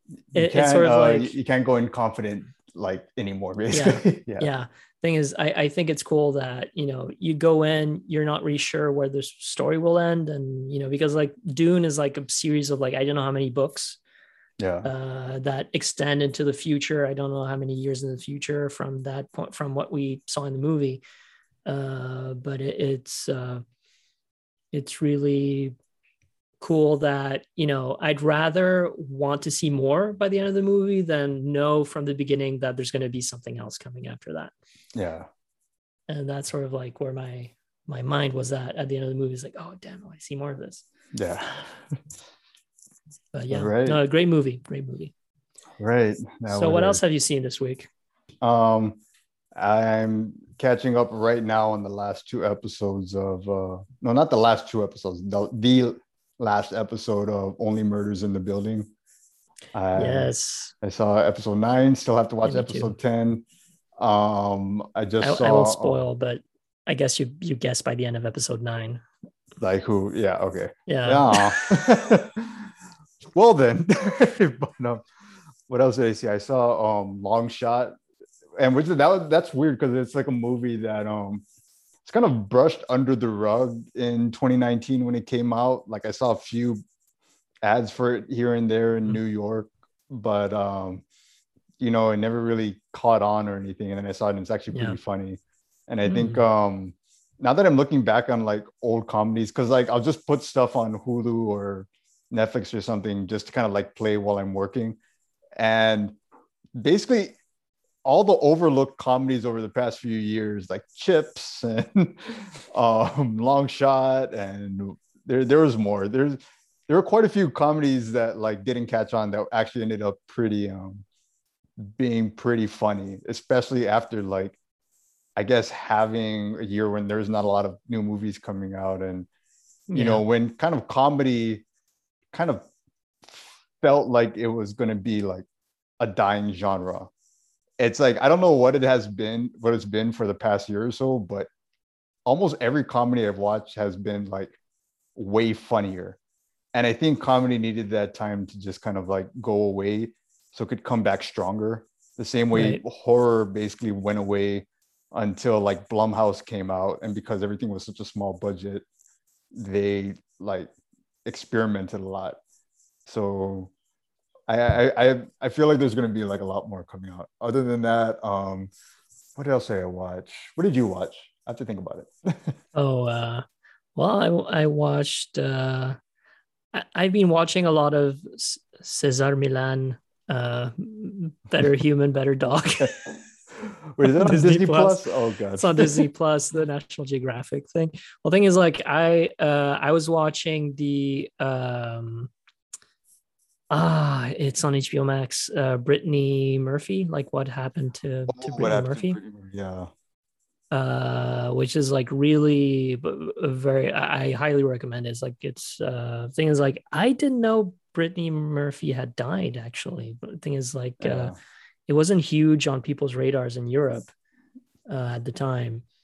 You it- it's can't, sort of uh, like- you can't go in confident like anymore, basically. Yeah. yeah thing is I, I think it's cool that you know you go in you're not really sure where the story will end and you know because like dune is like a series of like i don't know how many books Yeah. uh, that extend into the future i don't know how many years in the future from that point from what we saw in the movie uh, but it, it's uh, it's really cool that you know i'd rather want to see more by the end of the movie than know from the beginning that there's going to be something else coming after that Yeah. and that's sort of like where my my mind was at at the end of the movie is like oh damn i see more of this Yeah. but yeah Right. no great movie great movie Right. That so what else have you seen this week Um, I'm catching up right now on the last two episodes of uh no, not the last two episodes, the, the last episode of Only Murders in the Building. I, yes. I saw episode nine. Still have to watch Me episode ten. Um, I just I, saw. I won't spoil, but I guess you you guessed by the end of episode nine. Like who? Yeah. Okay. Yeah. Yeah. well then, but, um, what else did I see? I saw um Long Shot, and which that was, that's weird because it's like a movie that um it's kind of brushed under the rug in 2019 when it came out. Like I saw a few ads for it here and there in Mhm. New York, but um you know it never really caught on or anything. And then I saw it and it's actually pretty Yeah. funny. And I think Mm. um now that I'm looking back on like old comedies, because like I'll just put stuff on Hulu or Netflix or something just to kind of like play while I'm working. And basically all the overlooked comedies over the past few years, like Chips and um, Long Shot, and there there was more. There's there were quite a few comedies that like didn't catch on that actually ended up pretty um being pretty funny, especially after like I guess having a year when there's not a lot of new movies coming out and you know when kind of comedy kind of felt like it was going to be like a dying genre it's like i don't know what it has been what it's been for the past year or so but almost every comedy i've watched has been like way funnier and i think comedy needed that time to just kind of like go away so it could come back stronger the same way Right. horror basically went away until like blumhouse came out and because everything was such a small budget they like experimented a lot. So I I I, I feel like there's gonna be like a lot more coming out. Other than that, um, what else did I watch? What did you watch? I have to think about it. Oh, uh, well, I I watched. Uh, I, I've been watching a lot of Cesar Millan. Uh, better human, better dog. Wait, is that on Disney Disney, Plus. Plus? Oh god. it's on Disney Plus, the National Geographic thing. Well, thing is, like, I uh, I was watching the um, ah, it's on HBO Max. Uh, Brittany Murphy, like, what happened to to Oh, what Brittany to Murphy? Brittany Yeah. uh which is like really very i I highly recommend it. it's like it's uh thing is like i didn't know brittany murphy had died actually but the thing is like uh it wasn't huge on people's radars in europe uh, at the time Uh,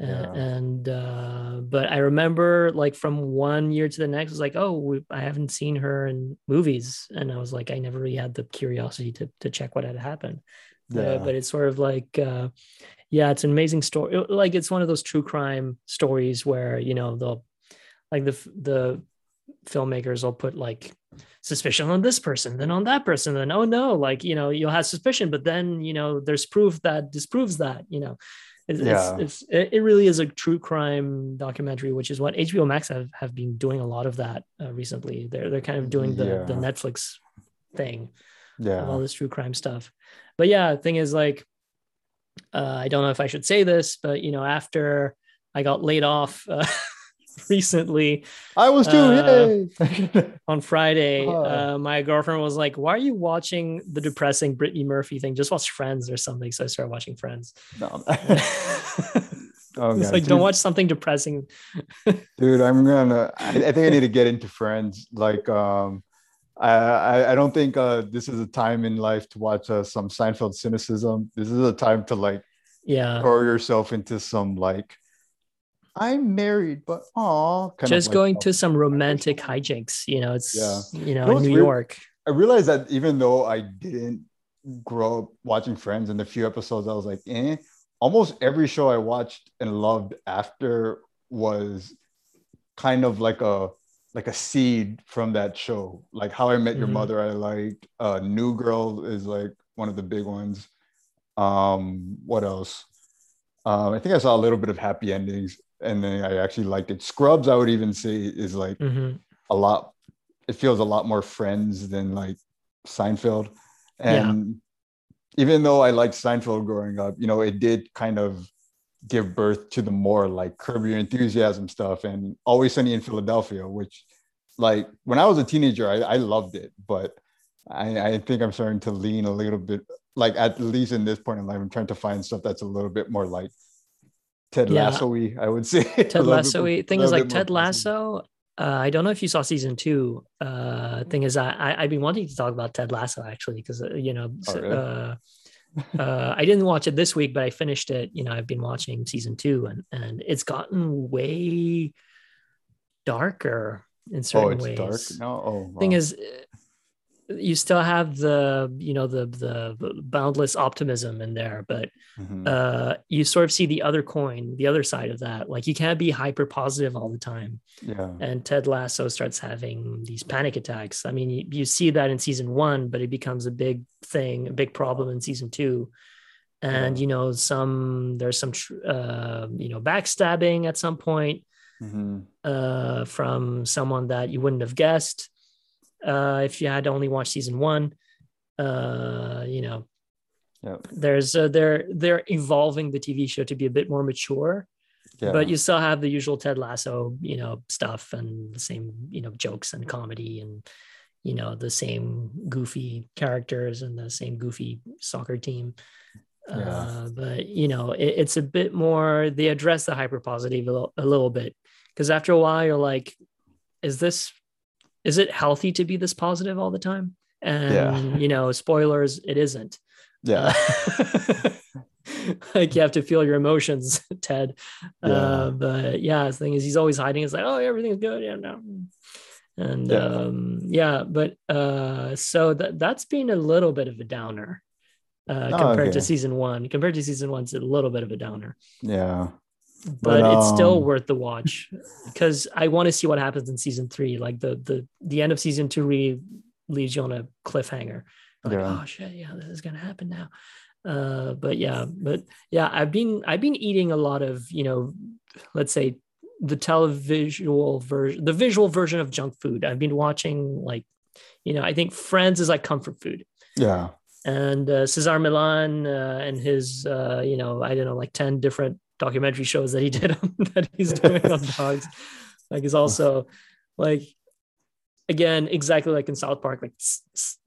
Yeah. and uh but i remember like from one year to the next it's like oh we, i haven't seen her in movies and i was like i never really had the curiosity to to check what had happened Yeah. uh, but it's sort of like uh yeah it's an amazing story like it's one of those true crime stories where you know they'll like the the filmmakers will put like suspicion on this person then on that person then oh no like you know you'll have suspicion but then you know there's proof that disproves that you know it's, Yeah. it's, it's it really is a true crime documentary which is what hbo max have, have been doing a lot of that uh, recently they're they're kind of doing the the netflix thing yeah. all this true crime stuff. But yeah, thing is like, uh, I don't know if I should say this, but you know, after I got laid off uh, recently I was too. uh, yay. on Friday, Oh. uh, my girlfriend was like, "Why are you watching the depressing Brittany Murphy thing? Just watch Friends or something." So I started watching Friends. no. it's Oh, God. like, don't watch something depressing. dude i'm gonna I, I think i need to get into friends like um I, I I don't think uh, this is a time in life to watch uh, some Seinfeld cynicism. This is a time to like Yeah, throw yourself into some like I'm married, but kind just like, going to some romantic hijinks. You know, it's Yeah. you know know in New weird? York. I realized that even though I didn't grow up watching Friends, and the few episodes I was like, eh, almost every show I watched and loved after was kind of like a like a seed from that show. Like How I Met Your Mhm. Mother, I liked. Uh, New Girl is like one of the big ones. Um, what else? Um, I think I saw a little bit of Happy Endings, and then I actually liked it. Scrubs, I would even say, is like Mhm. a lot it feels a lot more friends than like Seinfeld. And even though I liked Seinfeld growing up, you know, it did kind of give birth to the more like Curb Your Enthusiasm stuff and Always Sunny in Philadelphia, which like when I was a teenager, I, I loved it, but I, I think I'm starting to lean a little bit like at least in this point in life, I'm trying to find stuff that's a little bit more like Ted Yeah. Lasso I would say. Ted Lasso. more- Thing is, like Ted Lasso. Uh, I don't know if you saw season two. Uh, thing is, I, I I've been wanting to talk about Ted Lasso actually because uh, you know, Oh, really? uh, uh, I didn't watch it this week, but I finished it. You know, I've been watching season two, and and it's gotten way darker in certain Oh, it's ways. dark now. Oh, Thing is, uh, you still have the you know the the boundless optimism in there, but Mhm. uh, you sort of see the other coin, the other side of that. Like you can't be hyper positive all the time. yeah, And Ted Lasso starts having these panic attacks. I mean, you, you see that in season one, but it becomes a big thing, a big problem in season two. And Yeah. you know, some there's some tr- uh, you know backstabbing at some point Mhm. uh, from someone that you wouldn't have guessed uh, if you had only watched season one. Uh, you know, yeah, there's uh, they're they're evolving the TV show to be a bit more mature, yeah. but you still have the usual Ted Lasso, you know, stuff and the same you know jokes and comedy and you know the same goofy characters and the same goofy soccer team. Yeah. Uh, but you know, it, it's a bit more. They address the hyper positive a little, a little bit because after a while, you're like, is this is it healthy to be this positive all the time? And Yeah. you know, spoilers, it isn't. yeah, Uh, like you have to feel your emotions, Ted. Yeah. Uh, but yeah, the thing is, he's always hiding. It's like, oh, everything's good. Yeah, no. And Yeah. um, yeah, but uh, so that that's been a little bit of a downer uh, Oh, compared okay. to season one. Compared to season one, it's a little bit of a downer, yeah. But, But, it's still um, worth the watch because I want to see what happens in season three. Like the the the end of season two really leaves you on a cliffhanger. Like, Yeah. oh shit, yeah, this is gonna happen now. Uh, but yeah, but yeah, I've been I've been eating a lot of you know, let's say the televisual version, the visual version of junk food. I've been watching like, you know, I think Friends is like comfort food Yeah, and uh, Cesar Millan uh, and his uh, you know I don't know like ten different documentary shows that he did on, that he's doing on dogs, like is also like again exactly like in South Park like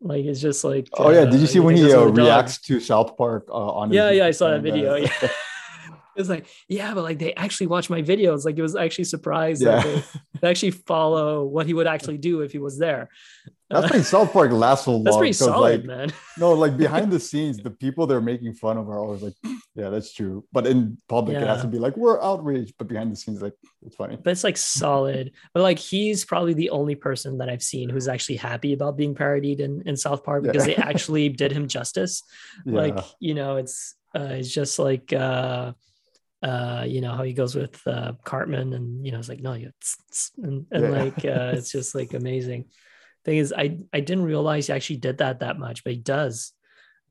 like it's just like Oh yeah, did you uh, see when he uh, dog- reacts to South Park uh, on? Yeah, yeah, I saw that video. Yeah. It's like, yeah, but like they actually watch my videos. Like it was actually surprised Yeah. that they, they actually follow what he would actually do if he was there. That's pretty South Park lasts so long. that's pretty solid, like, man. No, like behind the scenes, the people they're making fun of are always like, yeah, that's true. But in public, it has to be like, we're outraged. But behind the scenes, like, it's funny. but it's like solid. But like he's probably the only person that I've seen who's actually happy about being parodied in, in South Park because Yeah. they actually did him justice. Yeah. Like, you know, it's uh it's just like uh uh you know how he goes with uh Cartman and you know it's like no you and, and Yeah. like uh it's just like amazing. Thing is I I didn't realize he actually did that that much, but he does.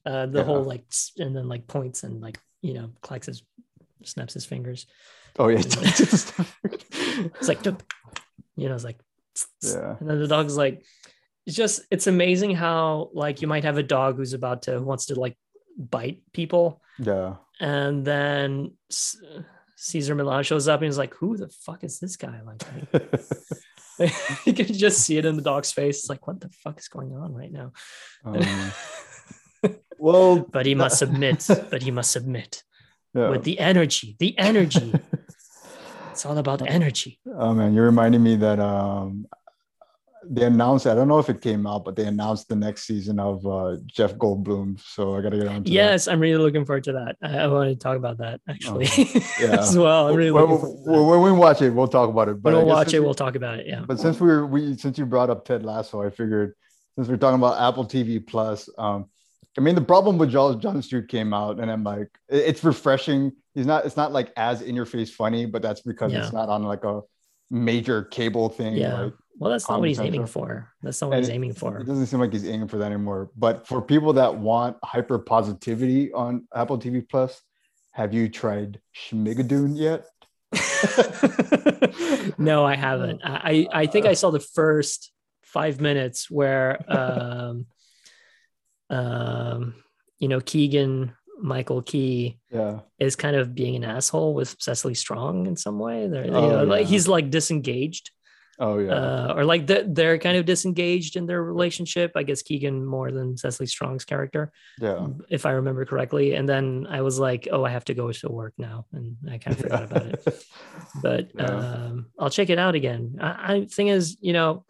Uh the Yeah. whole like and then like points and like you know clacks his snaps his fingers. oh yeah. It's like you know, it's like yeah. and then the dog's like it's just it's amazing how like you might have a dog who's about to who wants to like bite people Yeah. And then Cesar Millan shows up and he's like who the fuck is this guy? Like you can just see it in the dog's face. It's like what the fuck is going on right now? Um, well, but he must submit but he must submit yeah. with the energy the energy. It's all about the energy. Oh man, you're reminding me that um they announced I don't know if it came out, but they announced the next season of uh Jeff Goldblum. So I gotta get on to yes i'm really looking forward to that i, I want to talk about that actually yeah. as well i'm really When, looking forward when, we watch it, we'll talk about it. when we'll watch it we- we'll talk about it yeah But since we were we since you brought up Ted Lasso, I figured since we're talking about Apple TV Plus, um, I mean the problem with John Jon Stewart came out, and I'm like, it- it's refreshing. He's not it's not like as in your face funny, but that's because Yeah. it's not on like a major cable thing. Yeah. Like, well that's not what he's aiming for that's not what And he's aiming for it doesn't seem like he's aiming for that anymore. But for people that want hyper positivity on Apple TV Plus, have you tried Schmigadoon yet? no, I haven't. I, I think I saw the first five minutes where um um you know Keegan Michael Key Yeah. is kind of being an asshole with Cecily Strong in some way. There, you Oh, know, like he's like disengaged. Oh yeah. uh, or like they're, they're kind of disengaged in their relationship. I guess Keegan more than Cecily Strong's character, yeah. if I remember correctly. And then I was like, oh, I have to go to work now, and I kind of forgot about it. But Yeah. um, I'll check it out again. I, I thing is, you know,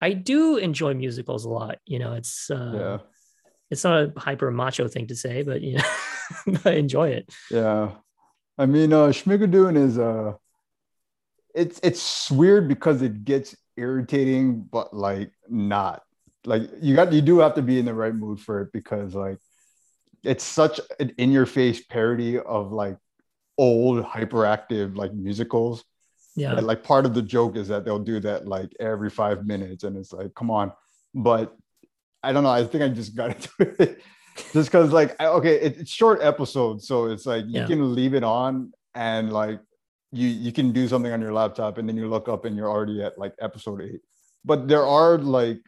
I do enjoy musicals a lot. You know, it's uh, yeah. it's not a hyper macho thing to say, but you know, I enjoy it. Yeah. I mean, uh Schmigadoon is uh it's it's weird because it gets irritating, but like not. Like you got you do have to be in the right mood for it because like it's such an in-your-face parody of like old hyperactive like musicals. Yeah, And, like part of the joke is that they'll do that like every five minutes, and it's like, come on. But I don't know. I think I just got into it just because like I- okay, it, it's short episodes, so it's like you Yeah. can leave it on and like you you can do something on your laptop, and then you look up and you're already at like episode eight. But there are like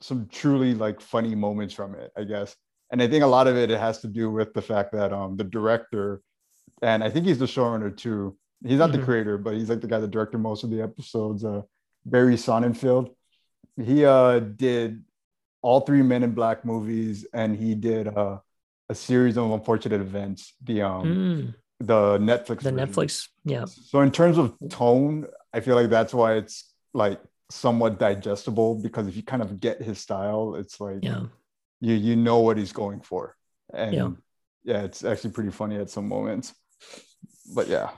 some truly like funny moments from it, I guess. And I think a lot of it, it has to do with the fact that um the director, and I think he's the showrunner too. He's not Mhm. the creator, but he's like the guy that directed most of the episodes. Uh, Barry Sonnenfeld. He uh did all three Men in Black movies, and he did uh, a series of unfortunate events. The um Mm, the Netflix the version. Netflix. Yeah, So in terms of tone, I feel like that's why it's like somewhat digestible because if you kind of get his style, it's like yeah, you you know what he's going for. And Yeah. yeah, it's actually pretty funny at some moments. But yeah.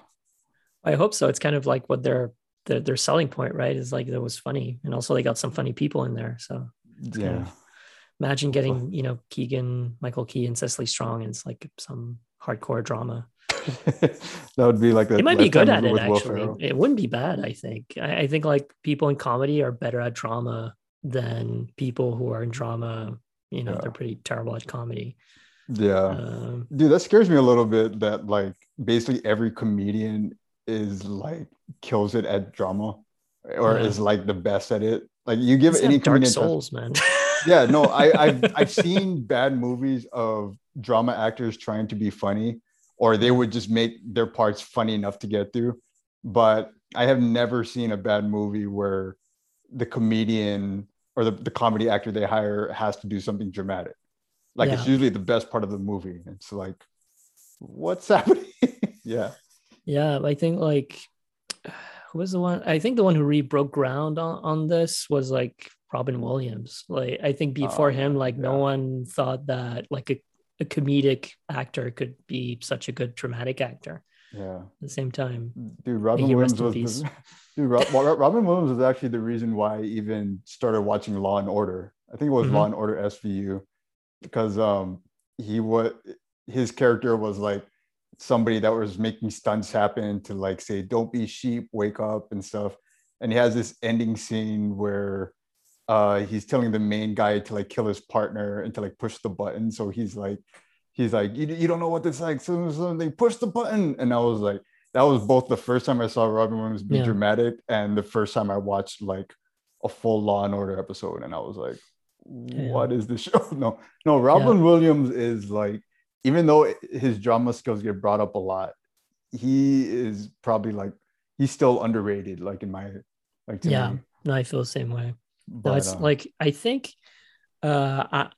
I hope so. It's kind of like what their their, their selling point, right? Is like it was funny, and also they got some funny people in there. So kind Yeah. of- imagine getting you know Keegan, Michael Key, and Cecily Strong, and it's like some hardcore drama. that would be like a They might be good at it actually. Ferrell. It wouldn't be bad. I think. I, I think like people in comedy are better at drama than people who are in drama. You know, Yeah. they're pretty terrible at comedy. Yeah. Um, Dude, that scares me a little bit that like basically every comedian is like kills it at drama or Yeah. is like the best at it. Like you give any Dark comedian Souls, man. yeah no I, I've, I've seen bad movies of drama actors trying to be funny or they would just make their parts funny enough to get through. But i have never seen a bad movie where the comedian or the, the comedy actor they hire has to do something dramatic. Like it's usually the best part of the movie. It's like what's happening? Yeah. Yeah, I think like who was the one? I think the one who really broke ground on, on this was like Robin Williams. Like I think before Oh, him, like no one thought that like a, a comedic actor could be such a good dramatic actor yeah at the same time. Dude, Robin Williams was the, dude. Rob, Robin Williams was actually the reason why I even started watching Law and Order. I think it was Mhm. Law and Order SVU because um he was his character was like somebody that was making stunts happen to like say don't be sheep wake up and stuff and he has this ending scene where uh he's telling the main guy to like kill his partner and to like push the button so he's like he's like you, you don't know what this like so, so they push the button and i was like that was both the first time i saw robin williams be Yeah. dramatic and the first time i watched like a full law and order episode and i was like what is this show no no robin williams is like even though his drama skills get brought up a lot he is probably like he's still underrated like in my like to Yeah. me. No, I feel the same way. But it's uh, like I think uh I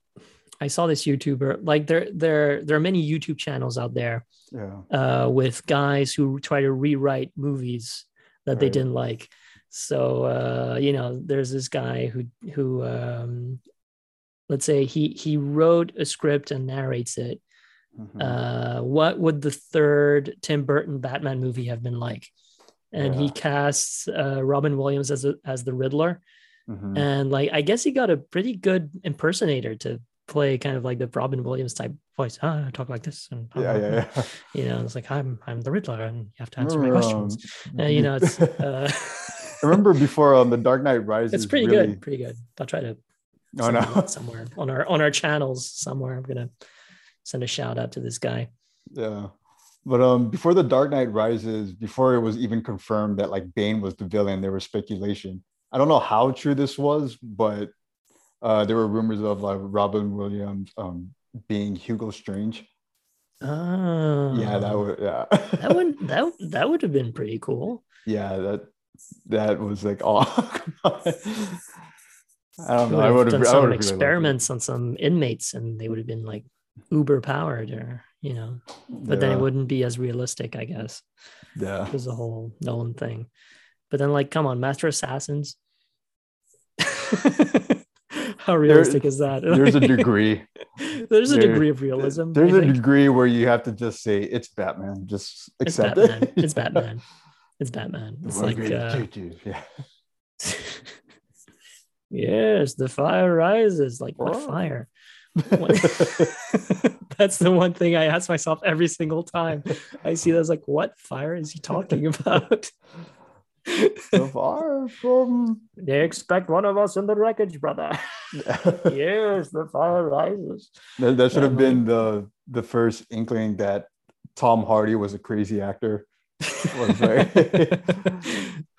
I saw this YouTuber like there there there are many YouTube channels out there yeah uh, with guys who try to rewrite movies that they didn't like. So uh, you know, there's this guy who who um, let's say he he wrote a script and narrates it. Mhm. Uh, what would the third Tim Burton Batman movie have been like? And he casts uh, Robin Williams as a, as the Riddler, Mhm. and like I guess he got a pretty good impersonator to play kind of like the Robin Williams type voice. Ah, I talk like this, and yeah yeah yeah you know, it's like I'm I'm the Riddler, and you have to answer my questions. um, Uh, you know, it's uh, I remember before um, the Dark Knight Rises. it's pretty really, good, pretty good. I'll try to Oh no. somewhere on our on our channels somewhere. I'm gonna send a shout out to this guy. Yeah. But um before the Dark Knight Rises, before it was even confirmed that like Bane was the villain, there was speculation. I don't know how true this was, but uh there were rumors of like Robin Williams um being Hugo Strange. Oh, Yeah, that would yeah. that would that that would have been pretty cool. yeah, that that was like, oh, I don't know. I would have done some experiments on some inmates, and they would have been like uber powered, or you know, but Yeah. then it wouldn't be as realistic, I guess. Yeah. It was a whole Nolan thing. But then, like, come on, Master Assassins. How realistic is that? There's a degree. There's a there- degree of realism. There's I a think. degree where you have to just say it's Batman. Just It's accept Batman. it. It's Batman. It's Batman. It's One like, uh, yeah. yes, the fire rises. Like, what Oh. fire? That's the one thing I ask myself every single time I see that's like, what fire is he talking about? So far from they expect one of us in the wreckage, brother. yes, the fire rises. that, that should have Yeah, been the the first inkling that Tom Hardy was a crazy actor.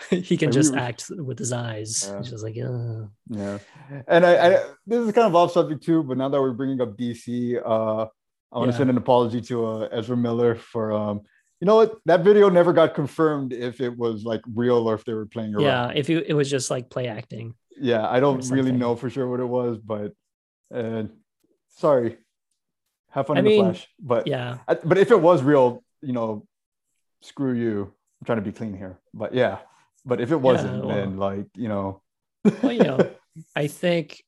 He can Like, just we- act with his eyes. Yeah. Just like, uh, Yeah, and I, I this is kind of off subject too, but now that we're bringing up DC, uh, I want to Yeah. send an apology to uh, Ezra Miller for um, you know what that video never got confirmed if it was like real or if they were playing around. yeah. If you, it was just like play acting. yeah, I don't really know for sure what it was, but uh, sorry, have fun I in mean, the flash. But Yeah, but if it was real, you know, screw you. I'm trying to be clean here, but yeah. But if it wasn't, well- then like you know, well, you know, I think,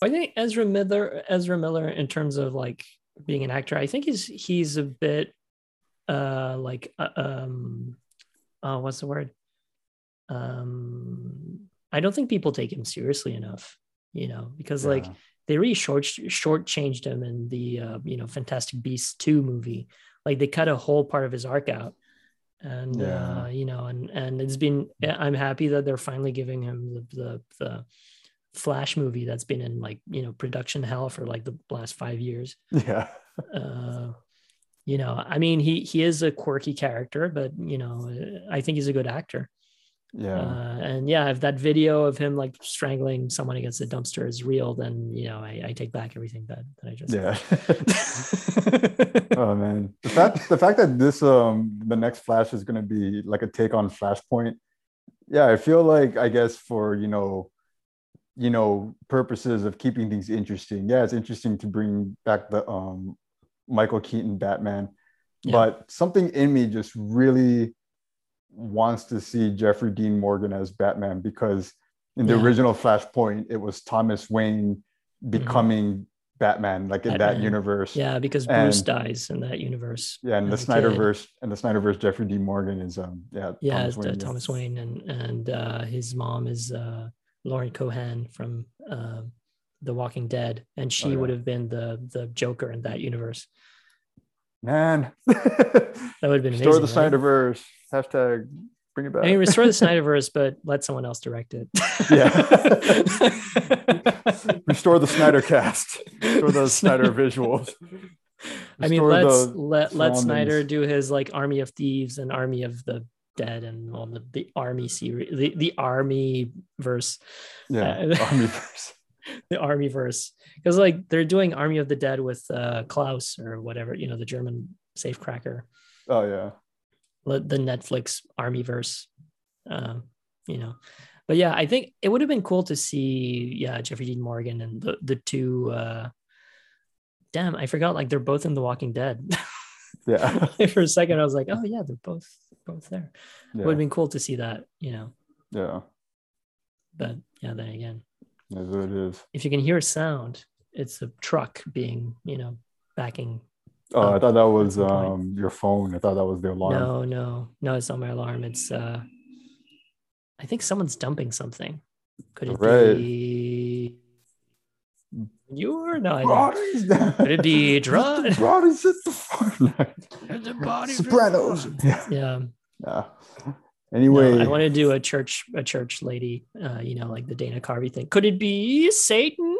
I think Ezra Miller, Ezra Miller, in terms of like being an actor, I think he's he's a bit, uh, like, uh, um, uh, what's the word? Um, I don't think people take him seriously enough, you know, because like they really short shortchanged him in the uh, you know Fantastic Beasts two movie. Like they cut a whole part of his arc out, and Yeah. uh, you know, and and it's been. I'm happy that they're finally giving him the the, the Flash movie that's been in like you know production hell for like the last five years. yeah. Uh, you know, I mean, he he is a quirky character, but you know, I think he's a good actor. Yeah. Uh, and yeah, if that video of him like strangling someone against a dumpster is real, then you know I, I take back everything that, that I just yeah. oh man. The fact the fact that this um the next Flash is gonna be like a take on Flashpoint. Yeah, I feel like I guess for you know, you know, purposes of keeping things interesting. Yeah, it's interesting to bring back the um Michael Keaton Batman. Yeah. But something in me just really wants to see Jeffrey Dean Morgan as Batman because in the Yeah. original Flashpoint, it was Thomas Wayne becoming Batman, like in that Mm-hmm. Universe. yeah, because Bruce And- dies in that universe. Yeah, and the a kid. Snyderverse and the Snyderverse, Jeffrey Dean Morgan is um yeah Yeah, Thomas Wayne, yeah. Thomas Wayne, and and uh, his mom is uh, Lauren Cohan from uh, The Walking Dead, and she Oh, yeah. would have been the the Joker in that universe. Man, That would have been restore amazing. the right? Snyderverse. Hashtag bring it back. I mean, restore the Snyderverse, but let someone else direct it. Yeah, restore the Snyder cast. Restore the Snyder visuals. I mean, let's let let Snyder do his like Army of Thieves and Army of the Dead and all the the Army series, the the Army verse, yeah uh, Armyverse. the Army verse, because like they're doing Army of the Dead with uh, Klaus or whatever, you know, the German safecracker, Oh yeah. the Netflix Army verse, um, you know. But yeah, I think it would have been cool to see, yeah, Jeffrey Dean Morgan and the the two. Uh, damn, I forgot. Like they're both in The Walking Dead. Yeah. for a second i was like oh yeah they're both both there Yeah. it would have been cool to see that you know yeah. but yeah then again That's what it is. if you can hear a sound it's a truck being you know backing Oh, I thought that was um your phone. I thought that was the alarm. no no no it's not my alarm it's uh i think someone's dumping something could it Right. be you or no I don't. Bodies. could it be drug Bodies at the farm. the body Sopranos. Yeah. yeah yeah. No, Anyway, I want to do a church a church lady, uh, you know, like the Dana Carvey thing. Could it be Satan?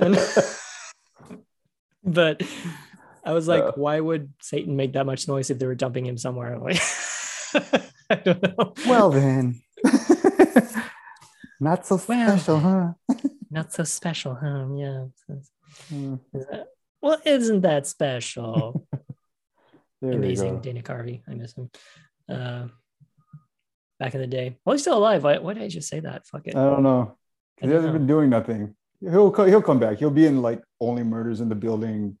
And- but I was like, Yeah. why would Satan make that much noise if they were dumping him somewhere? Like, I don't know. well then. Not so Well. special, huh? Not so special, huh? Yeah. Hmm, well, isn't that special? Amazing. Dana Carvey. I miss him. Uh, back in the day. Well, he's still alive. Why, why did I just say that? Fuck it. I don't know. I He don't hasn't know. been doing nothing. He'll he'll come back. He'll be in like Only Murders in the Building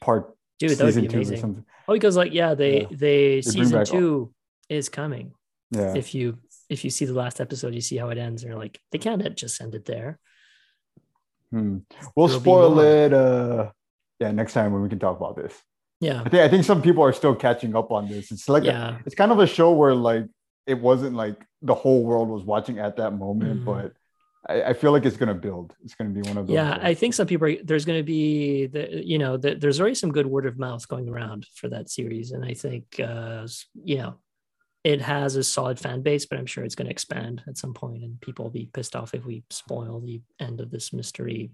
part Dude, that would be two amazing. something. Oh, because like yeah, they Yeah. they bring season back all- two is coming. Yeah. If you if you see the last episode, you see how it ends. And you're like, they can't just end it there. Hmm. We'll There'll spoil it. Uh, yeah, next time when we can talk about this. Yeah. I think I think some people are still catching up on this. It's like a- Yeah. it's kind of a show where like it wasn't like the whole world was watching at that moment, Mhm. but I, I feel like it's gonna build. It's gonna be one of those. Yeah, I think some people are, there's going to be the you know the, there's already some good word of mouth going around for that series, and I think uh, you know it has a solid fan base, but I'm sure it's going to expand at some point, and people will be pissed off if we spoil the end of this mystery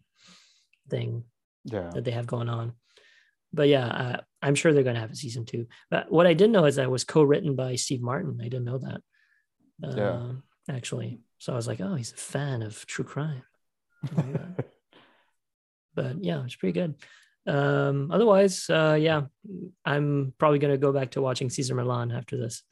thing yeah. that they have going on. But yeah, uh, I'm sure they're going to have a season two. But what I didn't know is that it was co-written by Steve Martin. I didn't know that. Yeah. Um, actually. So I was like, oh, he's a fan of true crime. I didn't know that. but yeah, it's pretty good. Um, otherwise, uh, yeah, I'm probably going to go back to watching Cesar Millan after this.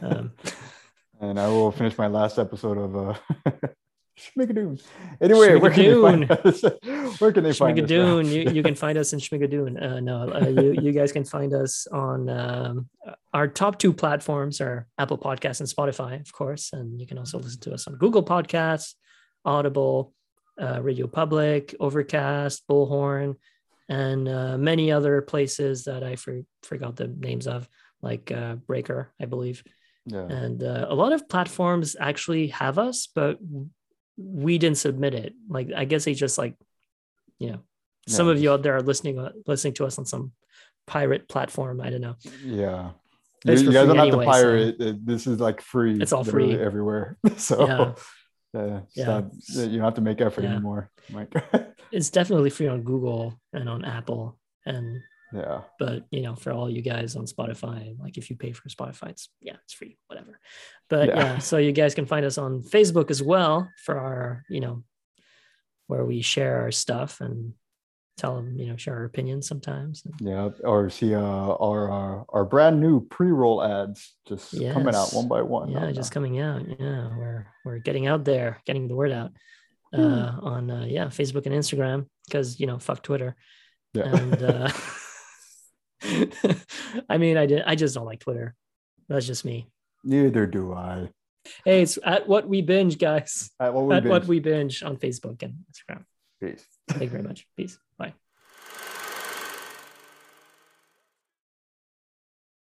Um, and I will finish my last episode of uh Schmigadoon. Anyway, where can they find us? Where can they find us? Schmigadoon. you, you can find us in Schmigadoon. Uh, no, uh, you, you guys can find us on um, our top two platforms are Apple Podcasts and Spotify, of course. And you can also listen to us on Google Podcasts, Audible, uh, Radio Public, Overcast, Bullhorn, and uh, many other places that I for, forgot the names of, like uh, Breaker, I believe yeah. and uh, a lot of platforms actually have us but we didn't submit it like i guess they just like you know some Yeah, of you out there are listening uh, listening to us on some pirate platform i don't know Yeah. You, you guys don't anyway, have to pirate it. This is like free. It's all free. everywhere. So Yeah. it's Yeah. not- you don't have to make effort Yeah. anymore. Like, it's definitely free on google and on apple and yeah. but you know for all you guys on spotify like if you pay for spotify it's yeah it's free whatever but Yeah. yeah. so you guys can find us on facebook as well for our you know where we share our stuff and tell them you know share our opinions sometimes Yeah. Or see uh our our, our brand new pre-roll ads just coming out one by one. yeah just coming out yeah we're we're getting out there getting the word out uh on uh, yeah facebook and instagram because you know fuck twitter yeah. and uh i mean i did i just don't like twitter. That's just me. Neither do I. hey it's at what we binge guys. At what we at what binge. we binge on facebook and instagram. Peace. thank you very much. Peace. Bye